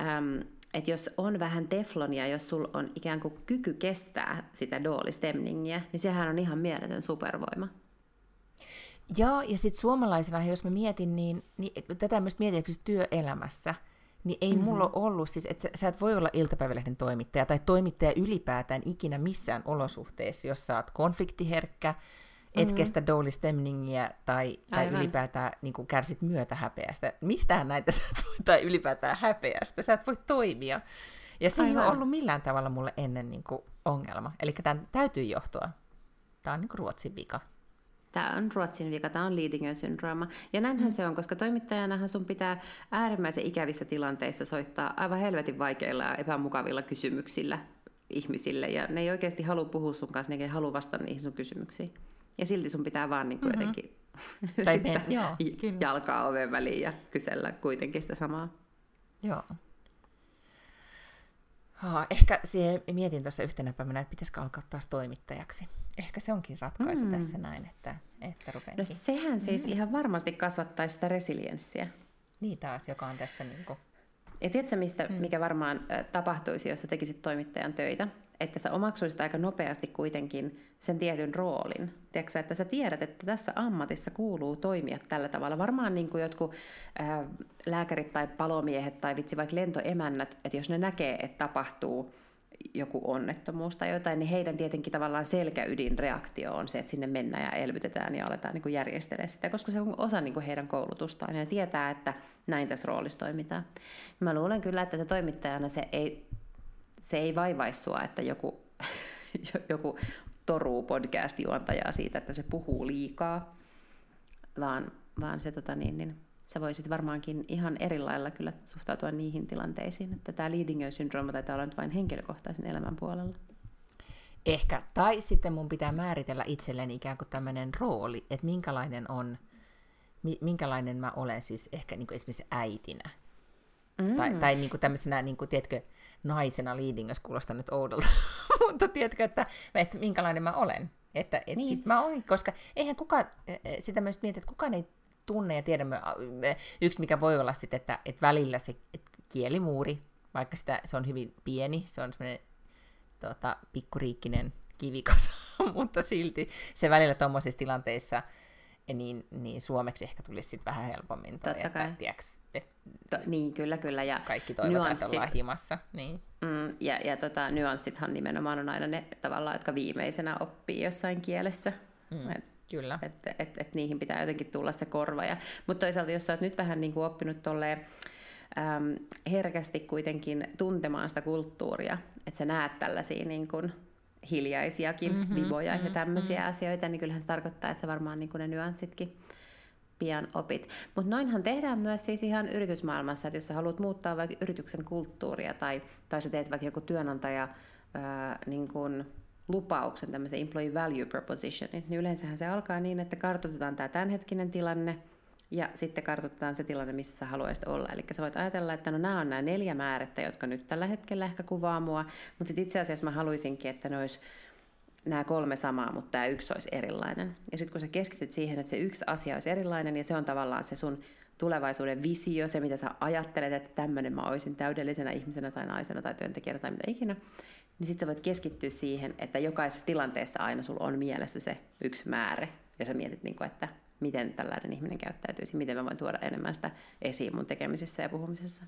ähm, että jos on vähän teflonia, jos sulla on ikään kuin kyky kestää sitä doolistemningiä, niin sehän on ihan mieletön supervoima. Joo, ja sitten suomalaisena, jos mä mietin, niin, niin tätä myös mietin työelämässä, niin ei mm-hmm. mulla ollut, siis että sä, sä et voi olla iltapäivälehden toimittaja tai toimittaja ylipäätään ikinä missään olosuhteessa, jos sä oot konfliktiherkkä, et mm-hmm. kestä doolistemningiä tai, tai ylipäätään niin kuin kärsit häpeästä. Mistään näitä sä et voi, tai ylipäätään häpeästä, sä et voi toimia. Ja se Aivan. ei ole ollut millään tavalla mulle ennen niin kuin, ongelma. Eli tämän täytyy johtua. Tämä on niin kuin Ruotsin vika. Tämä on Ruotsin vika, tämä on leading syndrooma. Ja näinhän mm. se on, koska toimittajanahan sun pitää äärimmäisen ikävissä tilanteissa soittaa aivan helvetin vaikeilla ja epämukavilla kysymyksillä ihmisille. Ja ne ei oikeasti halua puhua sun kanssa, ne ei halua vastata niihin sun kysymyksiin. Ja silti sun pitää vaan niin kuin mm-hmm. jotenkin tai joo, jalkaa oven väliin ja kysellä kuitenkin sitä samaa. Joo. Ha, ehkä siihen mietin tuossa yhtenä päivänä, että pitäisikö alkaa taas toimittajaksi. Ehkä se onkin ratkaisu mm. tässä näin, että, että rupeenkin. No sehän siis mm. ihan varmasti kasvattaisi sitä resilienssiä. Niin taas, joka on tässä niin kuin... Ja tiedätkö, mistä, mm. mikä varmaan tapahtuisi, jos sä tekisit toimittajan töitä? Että sä omaksuisit aika nopeasti kuitenkin sen tietyn roolin. Tiedätkö, että sä tiedät, että tässä ammatissa kuuluu toimia tällä tavalla. Varmaan niin kuin jotkut ää, lääkärit tai palomiehet tai vitsi vaikka lentoemännät, että jos ne näkee, että tapahtuu joku onnettomuus tai jotain, niin heidän tietenkin tavallaan selkäydinreaktio on se, että sinne mennään ja elvytetään ja aletaan niin kuin sitä, koska se on osa niin kuin heidän koulutustaan ja tietää, että näin tässä roolissa toimitaan. Mä luulen kyllä, että se toimittajana se ei se ei vaivaisi sua, että joku, joku toruu podcast-juontajaa siitä, että se puhuu liikaa, vaan, vaan se, tota niin, niin, sä voisit varmaankin ihan eri lailla kyllä suhtautua niihin tilanteisiin, että tämä leading syndrooma taitaa olla nyt vain henkilökohtaisen elämän puolella. Ehkä. Tai sitten mun pitää määritellä itselleni ikään kuin tämmöinen rooli, että minkälainen on, minkälainen mä olen siis ehkä niin kuin esimerkiksi äitinä. Mm. Tai, tai niin kuin tämmöisenä, niin kuin, tiedätkö, naisena leading, jos kuulostaa nyt oudolta, mutta tiedätkö, että, että minkälainen mä olen. Että, et niin. siis mä olen, koska eihän kukaan, e, e, sitä myös mietit, että kukaan ei tunne ja tiedä, yksi mikä voi olla sitten, että, että välillä se että kielimuuri, vaikka sitä, se on hyvin pieni, se on semmoinen tota, pikkuriikkinen kivikasa, mutta silti se välillä tuommoisissa tilanteissa niin, niin suomeksi ehkä tulisi sitten vähän helpommin toi, Totta että, kai. tiiäks, et To, niin, kyllä, kyllä. Ja kaikki toivotaan, että ollaan himassa. Niin. Mm, ja ja tota, nyanssithan nimenomaan on aina ne tavallaan, jotka viimeisenä oppii jossain kielessä. Mm, Et, kyllä. et, et, et niihin pitää jotenkin tulla se korva. Ja, mutta toisaalta, jos sä oot nyt vähän niin kuin oppinut tolleen, äm, herkästi kuitenkin tuntemaan sitä kulttuuria, että sä näet tällaisia niin kuin hiljaisiakin Mhm, mm-hmm, vivoja mhm, ja tämmöisiä mm-hmm. asioita, niin kyllähän se tarkoittaa, että sä varmaan niin kuin ne nyanssitkin pian opit. Mutta noinhan tehdään myös siis ihan yritysmaailmassa, että jos sä haluat muuttaa vaikka yrityksen kulttuuria tai, tai sä teet vaikka joku työnantaja ää, niin kun lupauksen, tämmöisen employee value propositionin, niin yleensähän se alkaa niin, että kartoitetaan tämä tämänhetkinen tilanne ja sitten kartoitetaan se tilanne, missä sä haluaisit olla. Eli sä voit ajatella, että no nämä on nämä neljä määrettä, jotka nyt tällä hetkellä ehkä kuvaa mua, mutta sitten itse asiassa mä haluaisinkin, että ne olisi nämä kolme samaa, mutta tämä yksi olisi erilainen. Ja sitten kun sä keskityt siihen, että se yksi asia olisi erilainen, ja se on tavallaan se sun tulevaisuuden visio, se mitä sä ajattelet, että tämmöinen mä olisin täydellisenä ihmisenä tai naisena tai työntekijänä tai mitä ikinä, niin sitten sä voit keskittyä siihen, että jokaisessa tilanteessa aina sulla on mielessä se yksi määrä, ja sä mietit, niin kuin, että miten tällainen ihminen käyttäytyisi, miten mä voin tuoda enemmän sitä esiin mun tekemisissä ja puhumisessa.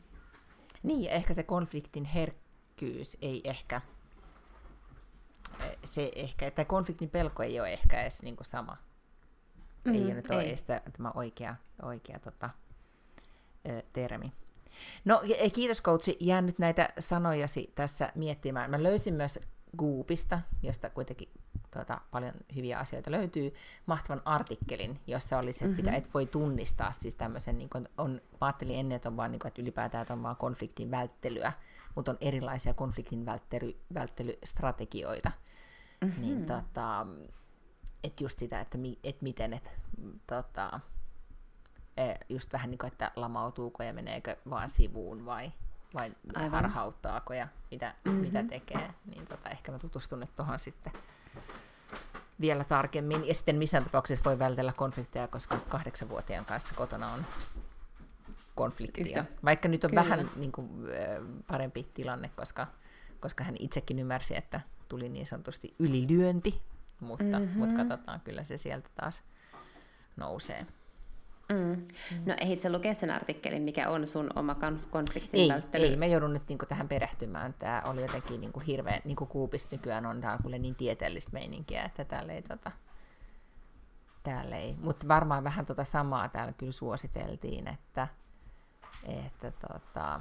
Niin, ja ehkä se konfliktin herkkyys ei ehkä, se ehkä, tai konfliktin pelko ei ole ehkä edes niin kuin sama. Mm, ei nyt ole ei. edes tä- tämä oikea, oikea tota, ö, termi. No, kiitos coachi, jään nyt näitä sanojasi tässä miettimään. Mä löysin myös Goopista, josta kuitenkin tuota, paljon hyviä asioita löytyy, mahtavan artikkelin, jossa oli se, että mm-hmm. et voi tunnistaa siis tämmöisen, niin kuin on, mä ajattelin ennen, että on vaan, niin kuin, että ylipäätään että on vaan konfliktin välttelyä, mutta on erilaisia konfliktin välttely, välttelystrategioita. Mm-hmm. Niin tota, että just sitä, että, mi, et miten, että tota, eh, just vähän niin kuin, että lamautuuko ja meneekö vaan sivuun vai, vai Aivan. harhauttaako ja mitä, mm-hmm. mitä tekee, niin tota, ehkä mä tutustun nyt tuohon sitten vielä tarkemmin. Ja sitten missään tapauksessa voi vältellä konflikteja, koska kahdeksanvuotiaan kanssa kotona on konfliktia. Yhtä. Vaikka nyt on Kyllä. vähän niin kuin, parempi tilanne, koska, koska hän itsekin ymmärsi, että tuli niin sanotusti ylilyönti, mutta, mm-hmm. mutta katsotaan, kyllä se sieltä taas nousee. Mm. No ehdit sä lukea sen artikkelin, mikä on sun oma konf- konfliktin Ei, välttely? ei, mä joudun nyt niinku tähän perehtymään. Tämä oli jotenkin niinku hirveän, niin kuin Kuupis nykyään on täällä kuule niin tieteellistä meininkiä, että täällä ei, tota, täällä ei. Mutta varmaan vähän tota samaa täällä kyllä suositeltiin, että, että, tota,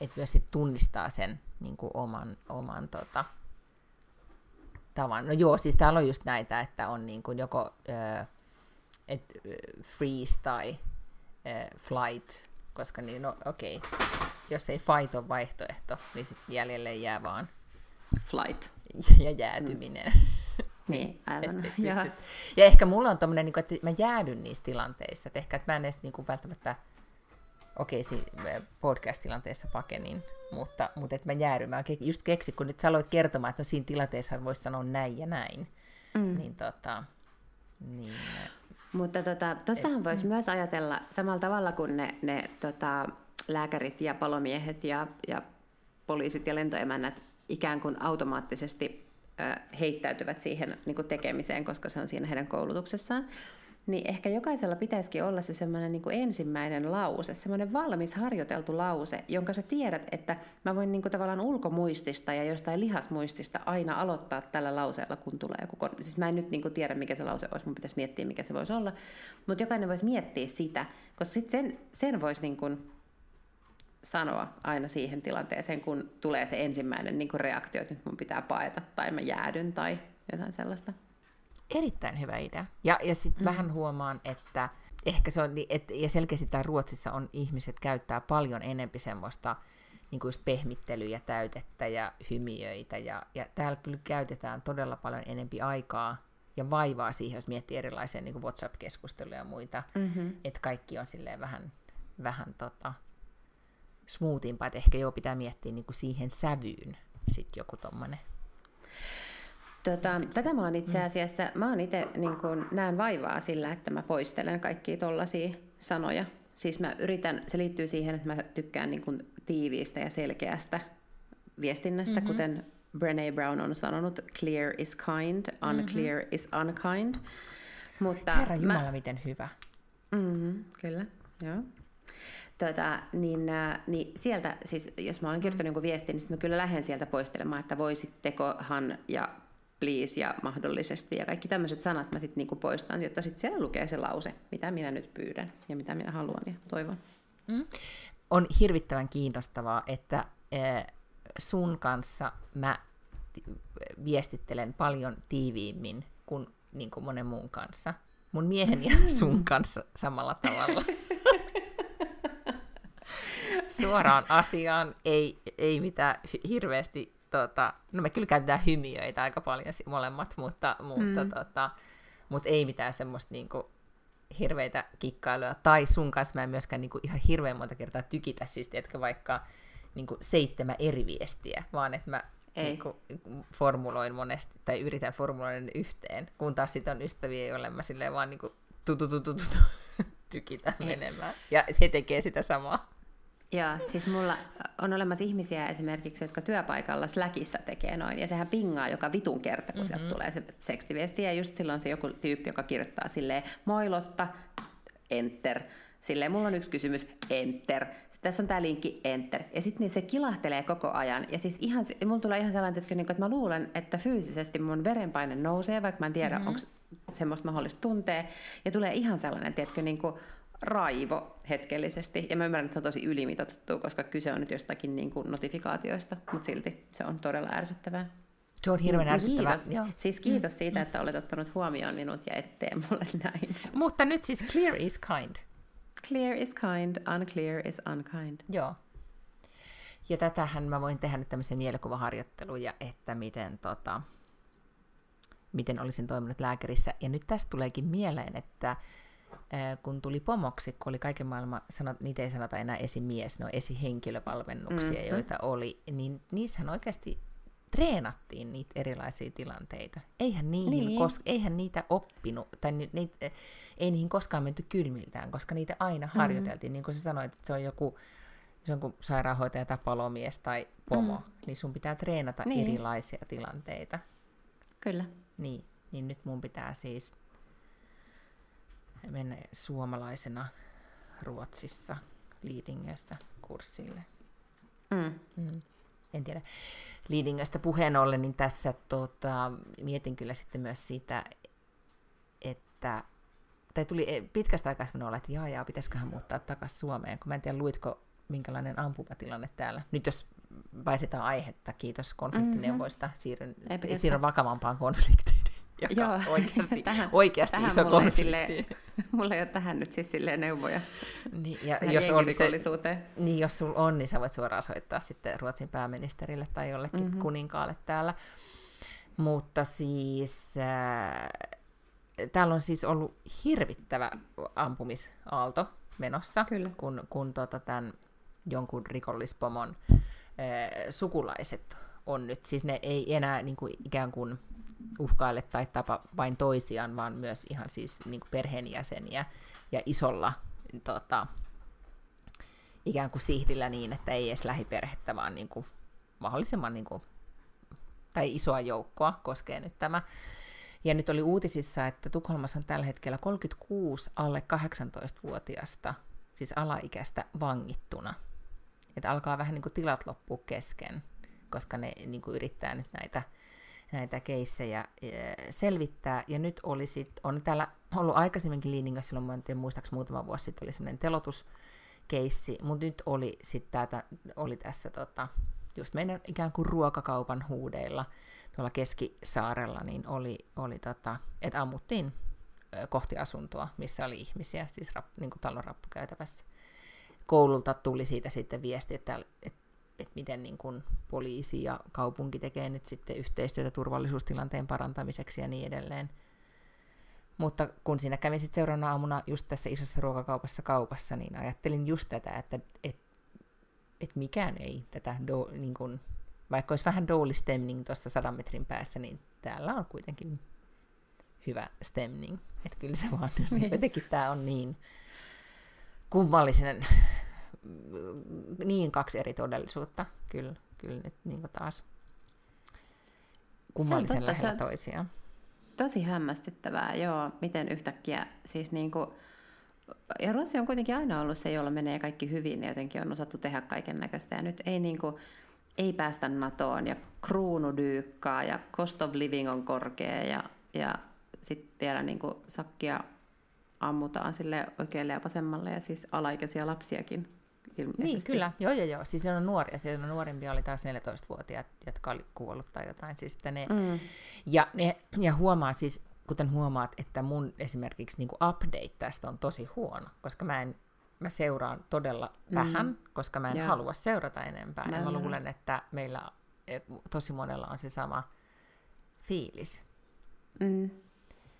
että myös sit tunnistaa sen niin kuin oman, oman tota, tavan. No joo, siis täällä on just näitä, että on niin kuin joko ö, et, freeze tai ö, flight, koska niin, no okei, okay. jos ei fight ole vaihtoehto, niin sitten jäljelle jää vaan Flight. ja jäätyminen. Niin, aivan. Et- et ja ehkä mulla on tommonen, niin että mä jäädyn niissä tilanteissa, että ehkä että mä en edes niin kuin välttämättä, okei, okay, podcast-tilanteessa pakenin, mutta, mutta että mä jäädyn. Mä ke- just keksin, kun nyt sä aloit kertomaan, että no siinä tilanteessa voisi sanoa näin ja näin, mm. niin tota, niin, Mutta tota, tossahan voisi myös ajatella samalla tavalla kuin ne, ne tota, lääkärit ja palomiehet ja, ja poliisit ja lentoemännät ikään kuin automaattisesti ö, heittäytyvät siihen niin kuin tekemiseen, koska se on siinä heidän koulutuksessaan. Niin ehkä jokaisella pitäisikin olla se semmoinen niin kuin ensimmäinen lause, semmoinen valmis harjoiteltu lause, jonka sä tiedät, että mä voin niin kuin tavallaan ulkomuistista ja jostain lihasmuistista aina aloittaa tällä lauseella, kun tulee joku kon- Siis mä en nyt niin kuin tiedä, mikä se lause olisi, mun pitäisi miettiä, mikä se voisi olla, mutta jokainen voisi miettiä sitä, koska sitten sen, sen voisi niin kuin sanoa aina siihen tilanteeseen, kun tulee se ensimmäinen niin kuin reaktio, että nyt mun pitää paeta tai mä jäädyn tai jotain sellaista. Erittäin hyvä idea. Ja, ja sitten mm. vähän huomaan, että ehkä se on, ni- et, ja selkeästi täällä Ruotsissa on ihmiset käyttää paljon enempi semmoista niin kuin just pehmittelyä, täytettä ja hymiöitä. Ja, ja täällä kyllä käytetään todella paljon enempi aikaa ja vaivaa siihen, jos miettii erilaisia niin kuin WhatsApp-keskusteluja ja muita. Mm-hmm. Että kaikki on silleen vähän, vähän tota, smoothimpaa, että ehkä joo pitää miettiä niin kuin siihen sävyyn sitten joku tommonen. Tota, tätä mä oon itse asiassa, mä oon itse niin kun, näen vaivaa sillä, että mä poistelen kaikkia tollaisia sanoja. Siis mä yritän, se liittyy siihen, että mä tykkään niin kun, tiiviistä ja selkeästä viestinnästä, mm-hmm. kuten Brené Brown on sanonut, clear is kind, unclear mm-hmm. is unkind. Mutta Herra Jumala, mä... miten hyvä. Mm-hmm, kyllä, joo. Tuota, niin, äh, niin sieltä, siis jos mä olen kirjoittanut jonkun viestin, niin sitten mä kyllä lähden sieltä poistelemaan, että voisittekohan ja please ja mahdollisesti ja kaikki tämmöiset sanat mä sitten niinku poistan, jotta sitten siellä lukee se lause, mitä minä nyt pyydän ja mitä minä haluan ja toivon. Mm. On hirvittävän kiinnostavaa, että äh, sun kanssa mä viestittelen paljon tiiviimmin kuin, niin kuin monen muun kanssa. Mun miehen ja sun kanssa samalla tavalla. Suoraan asiaan, ei, ei mitään hirveästi, tota, no me kyllä käytetään hymiöitä aika paljon molemmat, mutta, mutta, mm. tota, mutta ei mitään semmoista niinku hirveitä kikkailuja. Tai sun kanssa mä en myöskään niinku ihan hirveän monta kertaa tykitä, siis tiedätkö, vaikka niinku seitsemän eri viestiä, vaan että mä ei. Niin kuin, formuloin monesti, tai yritän formuloida yhteen, kun taas sitten on ystäviä, joille mä silleen vaan niin kuin, tu, tu, tu, tu, tu, tykitä menemään. Ja he tekee sitä samaa. Joo, siis mulla on olemassa ihmisiä esimerkiksi, jotka työpaikalla Slackissa tekee noin, ja sehän pingaa joka vitun kerta, kun mm-hmm. sieltä tulee se sekstiviesti, ja just silloin se joku tyyppi, joka kirjoittaa silleen, moi Lotta, enter, silleen, mulla on yksi kysymys, enter, tässä on tämä linkki, enter. Ja sitten niin se kilahtelee koko ajan. Ja siis ihan, mulla tulee ihan sellainen, että, niin, että mä luulen, että fyysisesti mun verenpaine nousee, vaikka mä en tiedä, mm-hmm. onko semmoista mahdollista tuntea. Ja tulee ihan sellainen, tiedätkö, niin kuin raivo hetkellisesti. Ja mä ymmärrän, että se on tosi ylimitotettu, koska kyse on nyt jostakin niin kuin notifikaatioista, mutta silti se on todella ärsyttävää. Se on hirveän ärsyttävää. Kiitos. Joo. Siis kiitos mm. siitä, että olet ottanut huomioon minut ja ettei mulle näin. Mutta nyt siis clear is kind. Clear is kind, unclear is unkind. Joo. Ja tätähän mä voin tehdä nyt tämmöisen mielikuvaharjoitteluja, että miten, tota, miten olisin toiminut lääkärissä. Ja nyt tästä tuleekin mieleen, että kun tuli pomoksi, kun oli kaiken maailman, sanot, niitä ei sanota enää esimies, ne on esihenkilövalmennuksia, mm-hmm. joita oli, niin niissähän oikeasti treenattiin niitä erilaisia tilanteita. Eihän, niihin niin. kos, eihän niitä oppinut, tai ni, ni, ei niihin koskaan menty kylmiltään, koska niitä aina mm. harjoiteltiin. Niin kuin sä sanoit, että se on joku se on kuin sairaanhoitaja tai palomies tai pomo, mm. niin sun pitää treenata niin. erilaisia tilanteita. Kyllä. Niin, niin nyt mun pitää siis mennä suomalaisena Ruotsissa Leadingössä kurssille. Mm. Mm en tiedä, Leadingöstä puheen ollen, niin tässä tota, mietin kyllä sitten myös sitä, että tai tuli eh, pitkästä aikaa sellainen olla, että jaa, jaa, pitäisiköhän muuttaa takaisin Suomeen, kun mä en tiedä, luitko minkälainen ampumatilanne täällä. Nyt jos vaihdetaan aihetta, kiitos konfliktineuvoista, mm-hmm. siirryn, siirryn vakavampaan konfliktiin joka Joo. oikeasti, tähän, oikeasti tähän iso konflikti. Sille, mulla ei ole tähän nyt siis silleen neuvoja niin, ja jos on se, niin, jos sulla on, niin sä voit suoraan soittaa sitten Ruotsin pääministerille tai jollekin mm-hmm. kuninkaalle täällä. Mutta siis äh, täällä on siis ollut hirvittävä ampumisaalto menossa, Kyllä. kun, kun tota tämän jonkun rikollispomon äh, sukulaiset on nyt, siis ne ei enää niin kuin, ikään kuin uhkaile tai tapa vain toisiaan, vaan myös ihan siis niin kuin perheenjäseniä ja isolla tota, ikään kuin sihdillä niin, että ei edes lähiperhettä, vaan niin kuin mahdollisimman niin kuin, tai isoa joukkoa koskee nyt tämä. Ja nyt oli uutisissa, että Tukholmassa on tällä hetkellä 36 alle 18-vuotiasta, siis alaikäistä, vangittuna. Että alkaa vähän niin kuin tilat loppua kesken, koska ne niin kuin yrittää nyt näitä näitä keissejä eh, selvittää. Ja nyt oli sit, on täällä ollut aikaisemminkin Liiningassa, silloin mä en muistaakseni muutama vuosi sitten oli semmoinen telotuskeissi, mutta nyt oli, sit tätä, oli tässä tota, just meidän ikään kuin ruokakaupan huudeilla tuolla Keskisaarella, niin oli, oli tota, että ammuttiin kohti asuntoa, missä oli ihmisiä, siis rap, niin kuin talon rappukäytävässä. Koululta tuli siitä sitten viesti, että, että että miten niin kuin poliisi ja kaupunki tekee nyt sitten yhteistyötä turvallisuustilanteen parantamiseksi ja niin edelleen. Mutta kun siinä kävin sitten seuraavana aamuna just tässä isossa ruokakaupassa kaupassa, niin ajattelin just tätä, että et, et mikään ei tätä, do, niin kun, vaikka olisi vähän douli stemning tuossa sadan metrin päässä, niin täällä on kuitenkin hyvä stemning. Että kyllä se vaan, niin. jotenkin tämä on niin kummallisen niin kaksi eri todellisuutta, kyllä, kyllä nyt niin taas kummallisen lähellä sä, toisiaan. tosi hämmästyttävää, joo, miten yhtäkkiä siis niin kuin, ja Ruotsi on kuitenkin aina ollut se, jolla menee kaikki hyvin ja jotenkin on osattu tehdä kaiken näköistä. Ja nyt ei, niin kuin, ei päästä NATOon ja kruunu dyykkaa ja cost of living on korkea ja, ja sitten vielä niin kuin sakkia ammutaan sille oikealle ja vasemmalle ja siis alaikäisiä lapsiakin ilmeisesti. Niin, kyllä. Joo, joo, joo. Siis on nuoria. Siellä on nuorimpia oli taas 14-vuotiaat, jotka oli kuollut tai jotain. Siis ne, mm. ja, ne, ja huomaa siis, kuten huomaat, että mun esimerkiksi niin update tästä on tosi huono, koska mä en mä seuraan todella mm. vähän, koska mä en yeah. halua seurata enempää. Mä ja mä luulen, että meillä tosi monella on se sama fiilis. Mm.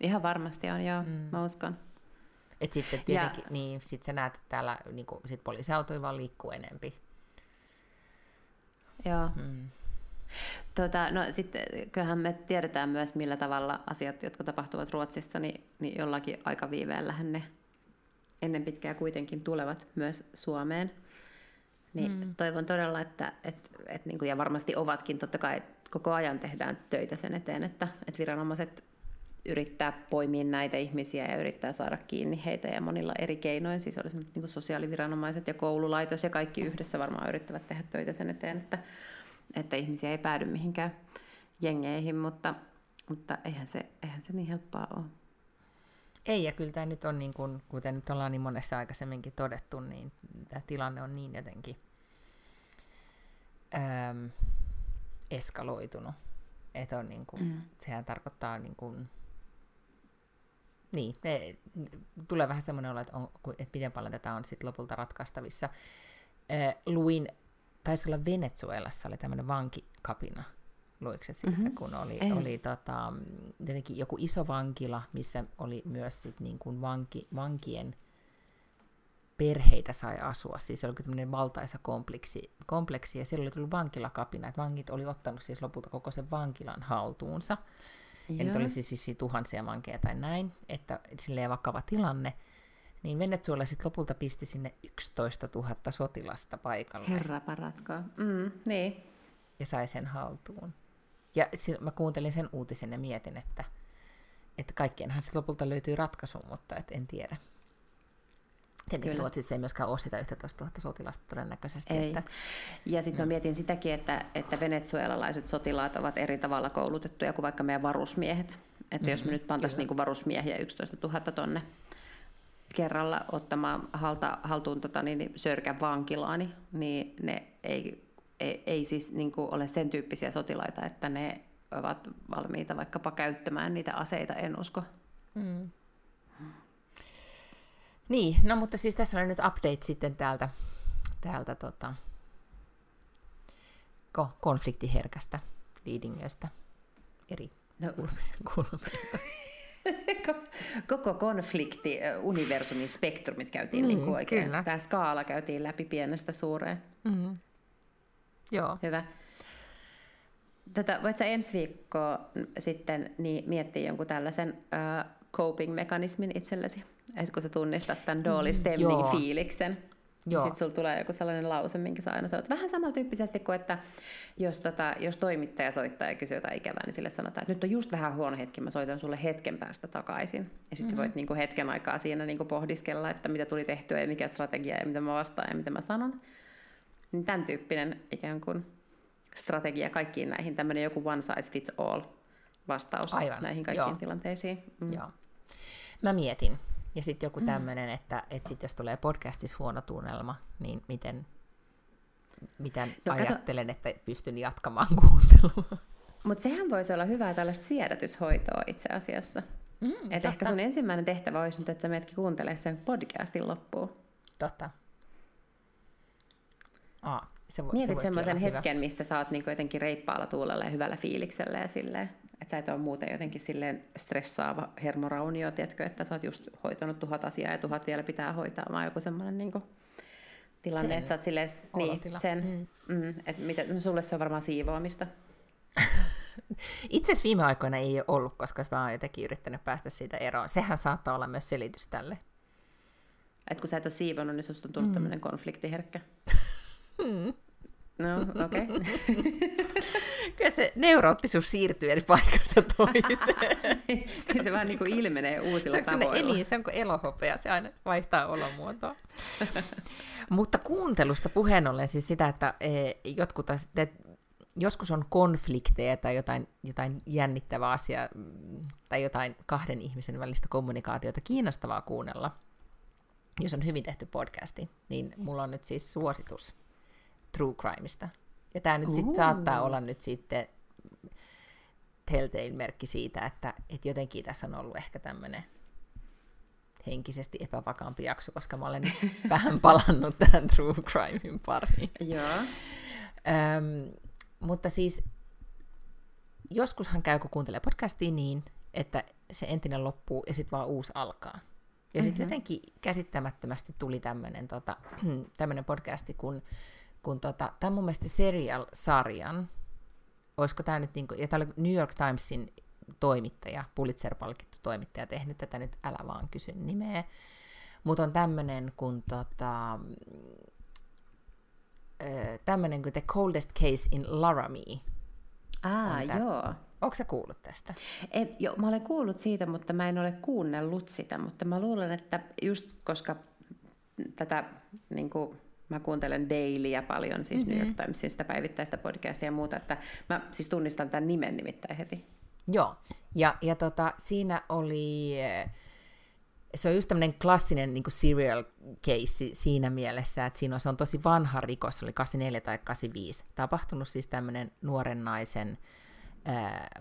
Ihan varmasti on, joo. Mm. Mä uskon. Et sitten tietenkin, ja... niin, sit sä näet, että täällä niin kuin, sit poliisiautoja vaan liikkuu enempi. Joo. Mm. Tota, no sitten kyllähän me tiedetään myös, millä tavalla asiat, jotka tapahtuvat Ruotsissa, niin, niin jollakin aikaviiveellähän ne ennen pitkää kuitenkin tulevat myös Suomeen. Niin mm. toivon todella, että, et, et, niin kuin, ja varmasti ovatkin, totta kai koko ajan tehdään töitä sen eteen, että, että viranomaiset yrittää poimia näitä ihmisiä ja yrittää saada kiinni heitä ja monilla eri keinoin. Siis olisi niin sosiaaliviranomaiset ja koululaitos ja kaikki yhdessä varmaan yrittävät tehdä töitä sen eteen, että, että ihmisiä ei päädy mihinkään jengeihin, mutta, mutta eihän, se, eihän se niin helppoa ole. Ei, ja kyllä tämä nyt on, niin kuin, kuten nyt ollaan niin monesta aikaisemminkin todettu, niin tämä tilanne on niin jotenkin äm, eskaloitunut. Että on niin kuin, mm. sehän tarkoittaa niin kuin, niin, ne, tulee vähän semmoinen olo, että, on, että miten paljon tätä on sitten lopulta ratkaistavissa. Äh, luin, taisi olla Venezuelassa, oli tämmöinen vankikapina, luiko se siitä, mm-hmm. kun oli, oli tota, joku iso vankila, missä oli myös sit niin kuin vanki, vankien perheitä sai asua. Siis se oli tämmöinen valtaisa kompleksi, kompleksi, ja siellä oli tullut vankilakapina, että vangit oli ottanut siis lopulta koko sen vankilan haltuunsa. Ja nyt oli siis vissiin tuhansia vankeja tai näin, että silleen vakava tilanne. Niin Venezuela sitten lopulta pisti sinne 11 000 sotilasta paikalle. Herra paratkaa. Mm, niin. Ja sai sen haltuun. Ja mä kuuntelin sen uutisen ja mietin, että, että kaikkienhan sitten lopulta löytyy ratkaisu, mutta et en tiedä. Tietenkin Ruotsissa ei myöskään ole sitä 11 000 sotilasta todennäköisesti. Ei. Että, ja sitten mm. mä mietin sitäkin, että, että venezuelalaiset sotilaat ovat eri tavalla koulutettuja kuin vaikka meidän varusmiehet. Että mm-hmm, jos me nyt pantaisiin niin varusmiehiä 11 000 tonne kerralla ottamaan halta, haltuun tota, niin, niin Sörkän vankilaani, niin ne ei, ei, ei siis niin kuin ole sen tyyppisiä sotilaita, että ne ovat valmiita vaikkapa käyttämään niitä aseita, en usko. Mm. Niin, no mutta siis tässä on nyt update sitten täältä, täältä tota, konfliktiherkästä liidingöstä eri no. Koko konflikti, universumin spektrumit käytiin mm, niin kuin oikein. Kyllä. Tämä skaala käytiin läpi pienestä suureen. Mm. Joo. Hyvä. Tätä, voit sä ensi viikkoa sitten niin miettiä jonkun tällaisen uh, coping-mekanismin itsellesi? Että kun sä tunnistat tämän Dolly Stemning-fiiliksen, niin sitten sulla tulee joku sellainen lause, minkä sä aina sanot. Vähän samantyyppisesti kuin, että jos, tota, jos toimittaja soittaa ja kysyy jotain ikävää, niin sille sanotaan, että nyt on just vähän huono hetki, mä soitan sulle hetken päästä takaisin. Ja sitten mm-hmm. sä voit niinku hetken aikaa siinä niinku pohdiskella, että mitä tuli tehtyä ja mikä strategia ja mitä mä vastaan ja mitä mä sanon. Niin tämän tyyppinen ikään kuin strategia kaikkiin näihin, tämmöinen joku one size fits all vastaus Aivan. näihin kaikkiin Joo. tilanteisiin. Mm. Joo. Mä mietin, ja sitten joku tämmöinen, mm. että, että sit jos tulee podcastissa huono tunnelma, niin miten, miten no, ajattelen, kato... että pystyn jatkamaan kuuntelua. Mutta sehän voisi olla hyvää tällaista siedätyshoitoa itse asiassa. Mm, että ehkä sun ensimmäinen tehtävä olisi nyt, että sä menetkin kuuntelemaan sen podcastin loppuun. Totta. Aa, se, Mietit se semmoisen hetken, hyvä. missä sä oot niinku jotenkin reippaalla tuulella ja hyvällä fiiliksellä ja silleen että sä et ole muuten jotenkin silleen stressaava hermoraunio, tiedätkö, että sä oot just hoitanut tuhat asiaa ja tuhat vielä pitää hoitaa, vaan joku semmoinen niin tilanne, sen että sä oot silleen, niin, sen, mm. Mm, että mitä, no sulle se on varmaan siivoamista. Itse asiassa viime aikoina ei ole ollut, koska mä oon jotenkin yrittänyt päästä siitä eroon. Sehän saattaa olla myös selitys tälle. Et kun sä et ole siivonut, niin susta on tullut mm. tämmöinen konfliktiherkkä. mm. No, okei. Okay. Kyllä se neuroottisuus siirtyy eri paikasta toiseen. se vähän niin kuin ilmenee uusilla se tavoilla. Niin, se on kuin elohopea, se aina vaihtaa olomuotoa. Mutta kuuntelusta puheen ollen siis sitä, että e, jotkut että joskus on konflikteja tai jotain, jotain jännittävää asiaa mm, tai jotain kahden ihmisen välistä kommunikaatiota kiinnostavaa kuunnella, jos on hyvin tehty podcasti, niin mulla on nyt siis suositus true crimeista. Ja tämä nyt sitten saattaa olla nyt sitten telltale-merkki siitä, että, että jotenkin tässä on ollut ehkä tämmöinen henkisesti epävakaampi jakso, koska mä olen vähän palannut tähän true crimein pariin. Joo. Öm, mutta siis joskushan käy, kun kuuntelee podcastia niin, että se entinen loppuu ja sitten vaan uusi alkaa. Ja mm-hmm. sitten jotenkin käsittämättömästi tuli tämmöinen tota, podcasti, kun, kun tota, tämä mun mielestä Serial-sarjan, olisiko tämä nyt, niinku, ja tämä oli New York Timesin toimittaja, Pulitzer-palkittu toimittaja tehnyt tätä nyt, älä vaan kysy nimeä, mutta on tämmöinen kun tota, tämmöinen kuin The Coldest Case in Laramie. Ah, joo. Onko sä kuullut tästä? En, jo, mä olen kuullut siitä, mutta mä en ole kuunnellut sitä, mutta mä luulen, että just koska tätä niin kuin, mä kuuntelen Dailyä paljon, siis mm-hmm. New York Timesin sitä päivittäistä podcastia ja muuta, että mä siis tunnistan tämän nimen nimittäin heti. Joo, ja, ja tota, siinä oli se on just tämmöinen klassinen niin serial case siinä mielessä, että siinä on, se on tosi vanha rikos, se oli 84 tai 85. Tapahtunut siis tämmöinen nuoren naisen ää,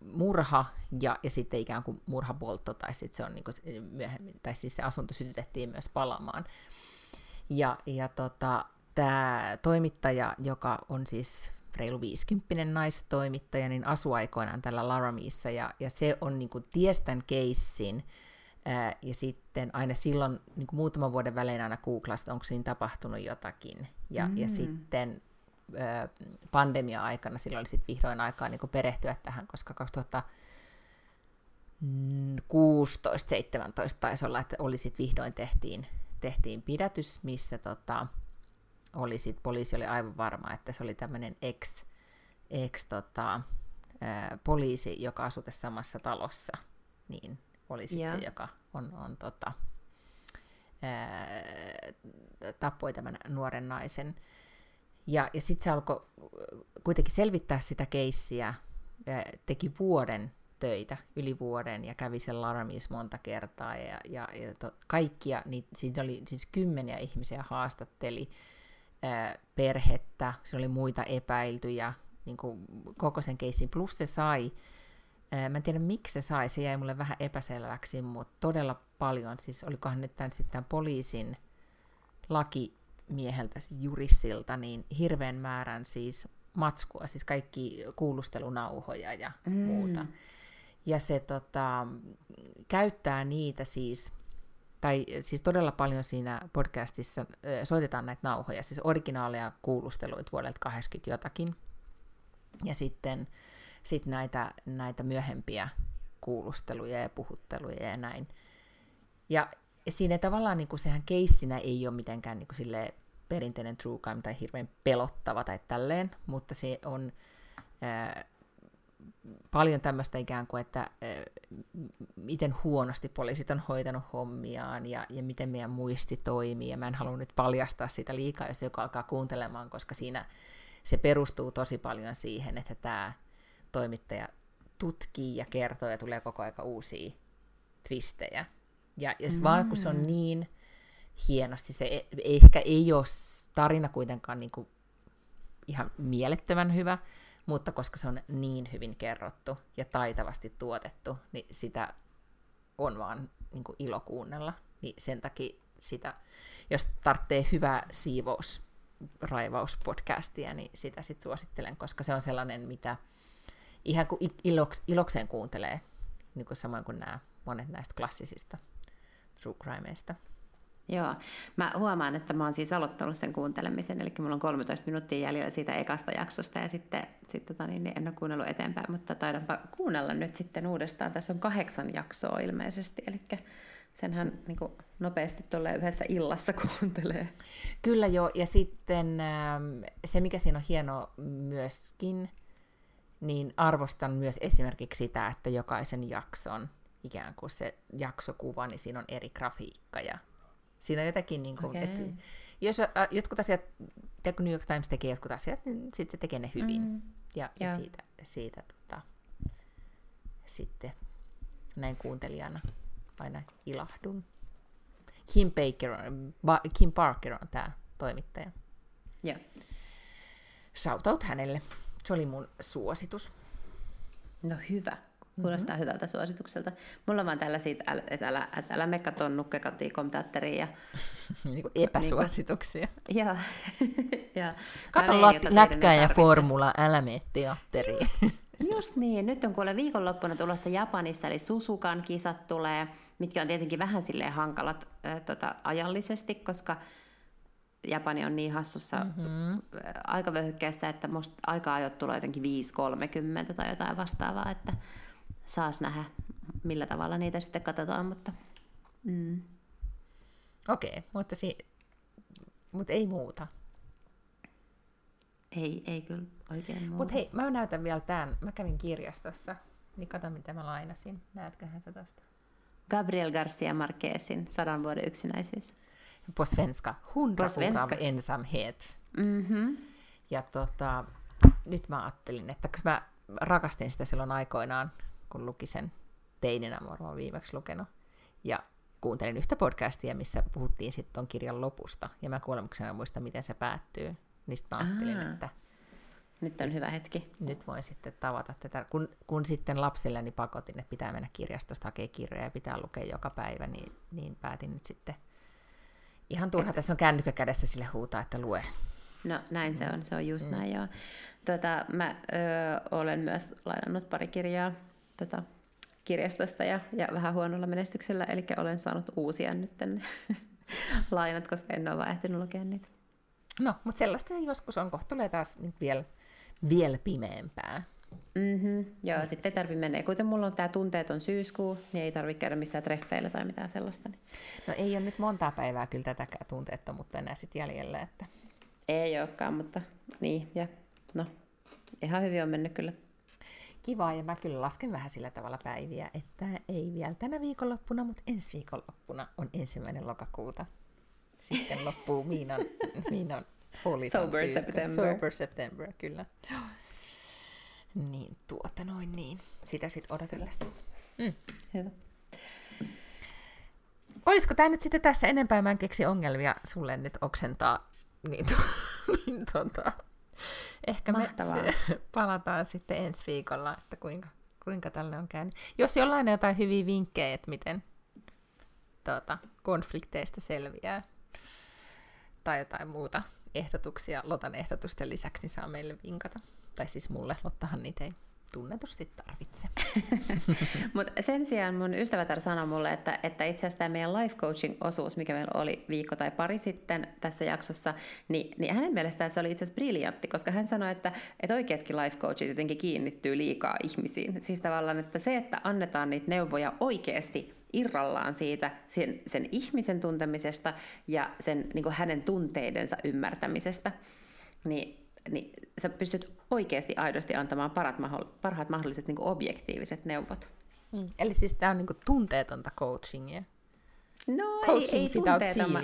murha ja, ja sitten ikään kuin murhapoltto, tai sitten se on niin kuin myöhemmin, tai siis se asunto sytytettiin myös palamaan. Ja, ja tota, tämä toimittaja, joka on siis reilu 50 naistoimittaja, niin asui aikoinaan tällä Laramieissa, ja, ja se on niin kuin, tiestän keissin, ja sitten aina silloin niin kuin muutaman vuoden välein aina googlasta, onko siinä tapahtunut jotakin. Ja, mm. ja sitten pandemia-aikana silloin oli sitten vihdoin aikaa niin kuin perehtyä tähän, koska 2016-2017 taisi olla, että oli sitten vihdoin tehtiin, tehtiin pidätys, missä tota, oli sit, poliisi oli aivan varma, että se oli tämmöinen ex, ex tota, poliisi, joka asui tässä samassa talossa, niin oli sit se, joka on, on tota, ää, tappoi tämän nuoren naisen. Ja, ja sitten se alkoi kuitenkin selvittää sitä keissiä, teki vuoden töitä, yli vuoden, ja kävi sen Laramis monta kertaa, ja, ja, ja to, kaikkia, niin siinä oli siis kymmeniä ihmisiä haastatteli, ää, perhettä, se oli muita epäiltyjä, niin kuin koko sen keissin, plus se sai Mä en tiedä, miksi se sai, se jäi mulle vähän epäselväksi, mutta todella paljon, siis olikohan nyt tämän, sitten tämän poliisin lakimieheltä, siis juristilta, niin hirveän määrän siis matskua, siis kaikki kuulustelunauhoja ja mm. muuta. Ja se tota, käyttää niitä siis, tai siis todella paljon siinä podcastissa soitetaan näitä nauhoja, siis originaaleja kuulusteluita vuodelta 80 jotakin. Ja sitten sit näitä, näitä myöhempiä kuulusteluja ja puhutteluja ja näin. Ja siinä tavallaan niin kuin sehän keissinä ei ole mitenkään niin kuin perinteinen true crime tai hirveän pelottava tai tälleen, mutta se on ää, paljon tämmöistä ikään kuin, että miten huonosti poliisit on hoitanut hommiaan ja, ja miten meidän muisti toimii. Ja mä en halua nyt paljastaa sitä liikaa, jos joku alkaa kuuntelemaan, koska siinä se perustuu tosi paljon siihen, että tämä toimittaja tutkii ja kertoo ja tulee koko aika uusia twistejä. Ja, ja mm. vaan kun se on mm. niin hienosti, se e, ehkä ei ole tarina kuitenkaan niin kuin ihan mielettömän hyvä, mutta koska se on niin hyvin kerrottu ja taitavasti tuotettu, niin sitä on vaan niin kuin ilo kuunnella. Niin sen takia sitä, jos tarvitsee hyvää siivous raivauspodcastia, niin sitä sitten suosittelen, koska se on sellainen, mitä ihan kuin iloks, ilokseen kuuntelee, niin kuin samoin kuin nämä monet näistä klassisista true crimeista. Joo, mä huomaan, että mä oon siis aloittanut sen kuuntelemisen, eli mulla on 13 minuuttia jäljellä siitä ekasta jaksosta, ja sitten, sitten tota, niin, en ole kuunnellut eteenpäin, mutta taidanpa kuunnella nyt sitten uudestaan. Tässä on kahdeksan jaksoa ilmeisesti, eli senhän niin kuin nopeasti tuolle yhdessä illassa kuuntelee. Kyllä joo, ja sitten ähm, se mikä siinä on hieno myöskin, niin arvostan myös esimerkiksi sitä, että jokaisen jakson ikään kuin se jaksokuva, niin siinä on eri grafiikka ja siinä on jotakin, niin kuin, okay. että jos äh, jotkut asiat, kun New York Times tekee jotkut asiat, niin sitten se tekee ne hyvin. Mm. Ja, ja siitä, siitä tota, sitten näin kuuntelijana aina ilahdun. Kim, Baker on, ba, Kim Parker on tämä toimittaja. Joo. Shoutout hänelle. Se oli mun suositus. No hyvä. Kuulostaa mm-hmm. hyvältä suositukselta. Mulla on vaan tällaisia, että älä, että älä mekka tuon nukkekotiin teatteriin. Ja, niin kuin epäsuosituksia. Niin kuin, ja, Kato lat- lätkää ja formula, älä mene teatteriin. Just, just niin. Nyt on kuule viikonloppuna tulossa Japanissa, eli Susukan kisat tulee, mitkä on tietenkin vähän silleen hankalat äh, tota, ajallisesti, koska Japani on niin hassussa mm-hmm. aikavyöhykkeessä, että musta aika-ajot tulee jotenkin 5.30 tai jotain vastaavaa, että saas nähdä, millä tavalla niitä sitten katsotaan, mutta... Mm. Okei, okay, mutta, si- mutta ei muuta. Ei, ei kyllä oikein muuta. Mutta hei, mä näytän vielä tämän. Mä kävin kirjastossa, niin kato mitä mä lainasin. Näetköhän sä tosta? Gabriel Garcia Marquezin Sadan vuoden yksinäisyys. På svenska. Hundra svenska. ensamhet. Mm-hmm. Ja tota, nyt mä ajattelin, että koska mä rakastin sitä silloin aikoinaan, kun luki sen teininä, varmaan viimeksi lukenut. Ja kuuntelin yhtä podcastia, missä puhuttiin sitten ton kirjan lopusta, ja mä kuolemuksena muista, miten se päättyy. Niin mä ajattelin, Aa. että nyt on hyvä hetki. Nyt voin sitten tavata tätä. Kun, kun sitten lapsilleni pakotin, että pitää mennä kirjastosta hakemaan kirjoja ja pitää lukea joka päivä, niin, niin päätin nyt sitten ihan turha, tässä on kännykkä kädessä sille huutaa, että lue. No näin se on, se on just mm. näin joo. Tota, mä ö, olen myös lainannut pari kirjaa tota, kirjastosta ja, ja vähän huonolla menestyksellä, eli olen saanut uusia nyt lainat, koska en ole vaan ehtinyt lukea niitä. No, mutta sellaista joskus on, kohta tulee taas nyt vielä, vielä pimeämpää. Mm-hmm. Joo, niin. sitten ei tarvitse mennä. Kuten mulla on tämä tunteeton syyskuu, niin ei tarvitse käydä missään treffeillä tai mitään sellaista. Niin. No ei ole nyt montaa päivää kyllä tätäkään tunteettomuutta enää sitten jäljellä. Että... Ei olekaan, mutta niin. Ja no, ihan hyvin on mennyt kyllä. Kiva, ja mä kyllä lasken vähän sillä tavalla päiviä, että ei vielä tänä viikonloppuna, mutta ensi viikonloppuna on ensimmäinen lokakuuta. Sitten loppuu Miinan, Miinan Sober September. Sober September, kyllä. Niin, tuota noin niin. Sitä sitten odotellessa. Mm. Hyvä. Olisiko tämä nyt sitten tässä enempää? Mä en keksi ongelmia sulle nyt oksentaa. Niin, to, niin tota, ehkä Mahtavaa. me palataan sitten ensi viikolla, että kuinka, kuinka tälle on käynyt. Jos jollain on jotain hyviä vinkkejä, että miten tuota, konflikteista selviää, tai jotain muuta ehdotuksia Lotan ehdotusten lisäksi, niin saa meille vinkata. Tai siis mulle, Lottahan niitä ei tunnetusti tarvitse. Mutta sen sijaan mun ystävätär sanoi mulle, että, että itse asiassa tämä meidän life coaching-osuus, mikä meillä oli viikko tai pari sitten tässä jaksossa, niin, niin hänen mielestään se oli itse asiassa briljantti, koska hän sanoi, että, että oikeatkin life coachit jotenkin kiinnittyy liikaa ihmisiin. Siis tavallaan, että se, että annetaan niitä neuvoja oikeasti irrallaan siitä sen, sen ihmisen tuntemisesta ja sen, niin hänen tunteidensa ymmärtämisestä, niin, niin sä pystyt oikeasti aidosti antamaan parat, parhaat mahdolliset niin objektiiviset neuvot. Mm. Eli siis tämä on niin tunteetonta coachingia. No Coaching ei, ei tunteetonta.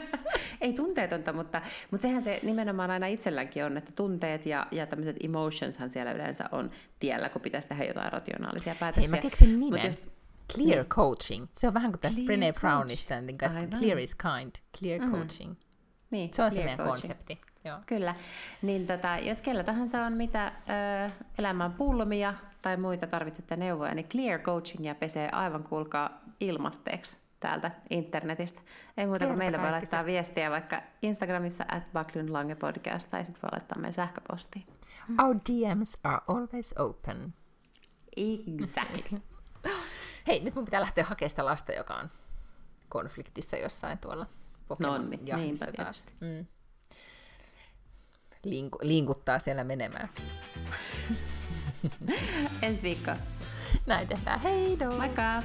ei tunteetonta, mutta, mutta sehän se nimenomaan aina itselläänkin on, että tunteet ja, ja tämmöiset emotionshan siellä yleensä on tiellä, kun pitäisi tehdä jotain rationaalisia päätöksiä. Hei, mä keksin nimen. Jos, Clear niin. coaching. Se on vähän kuin tästä Brené Brownista, niin clear is kind, clear mm. coaching. Niin, se on se meidän coaching. konsepti. Joo. Kyllä. Niin tota, jos kellä tahansa on mitä ö, elämän pulmia tai muita tarvitsette neuvoja, niin Clear Coachingia pesee aivan kuulkaa ilmatteeksi täältä internetistä. Ei muuta kuin meille voi laittaa viestiä vaikka Instagramissa at Lange Podcast tai sitten voi laittaa meidän sähköpostiin. Our DMs are always open. Exactly. Hei, nyt mun pitää lähteä hakemaan sitä lasta, joka on konfliktissa jossain tuolla Pokemon no, niin, niinpä taas. Mm. Linku, linkuttaa siellä menemään. Ensi viikko. Näin tehdään. Hei Moikka!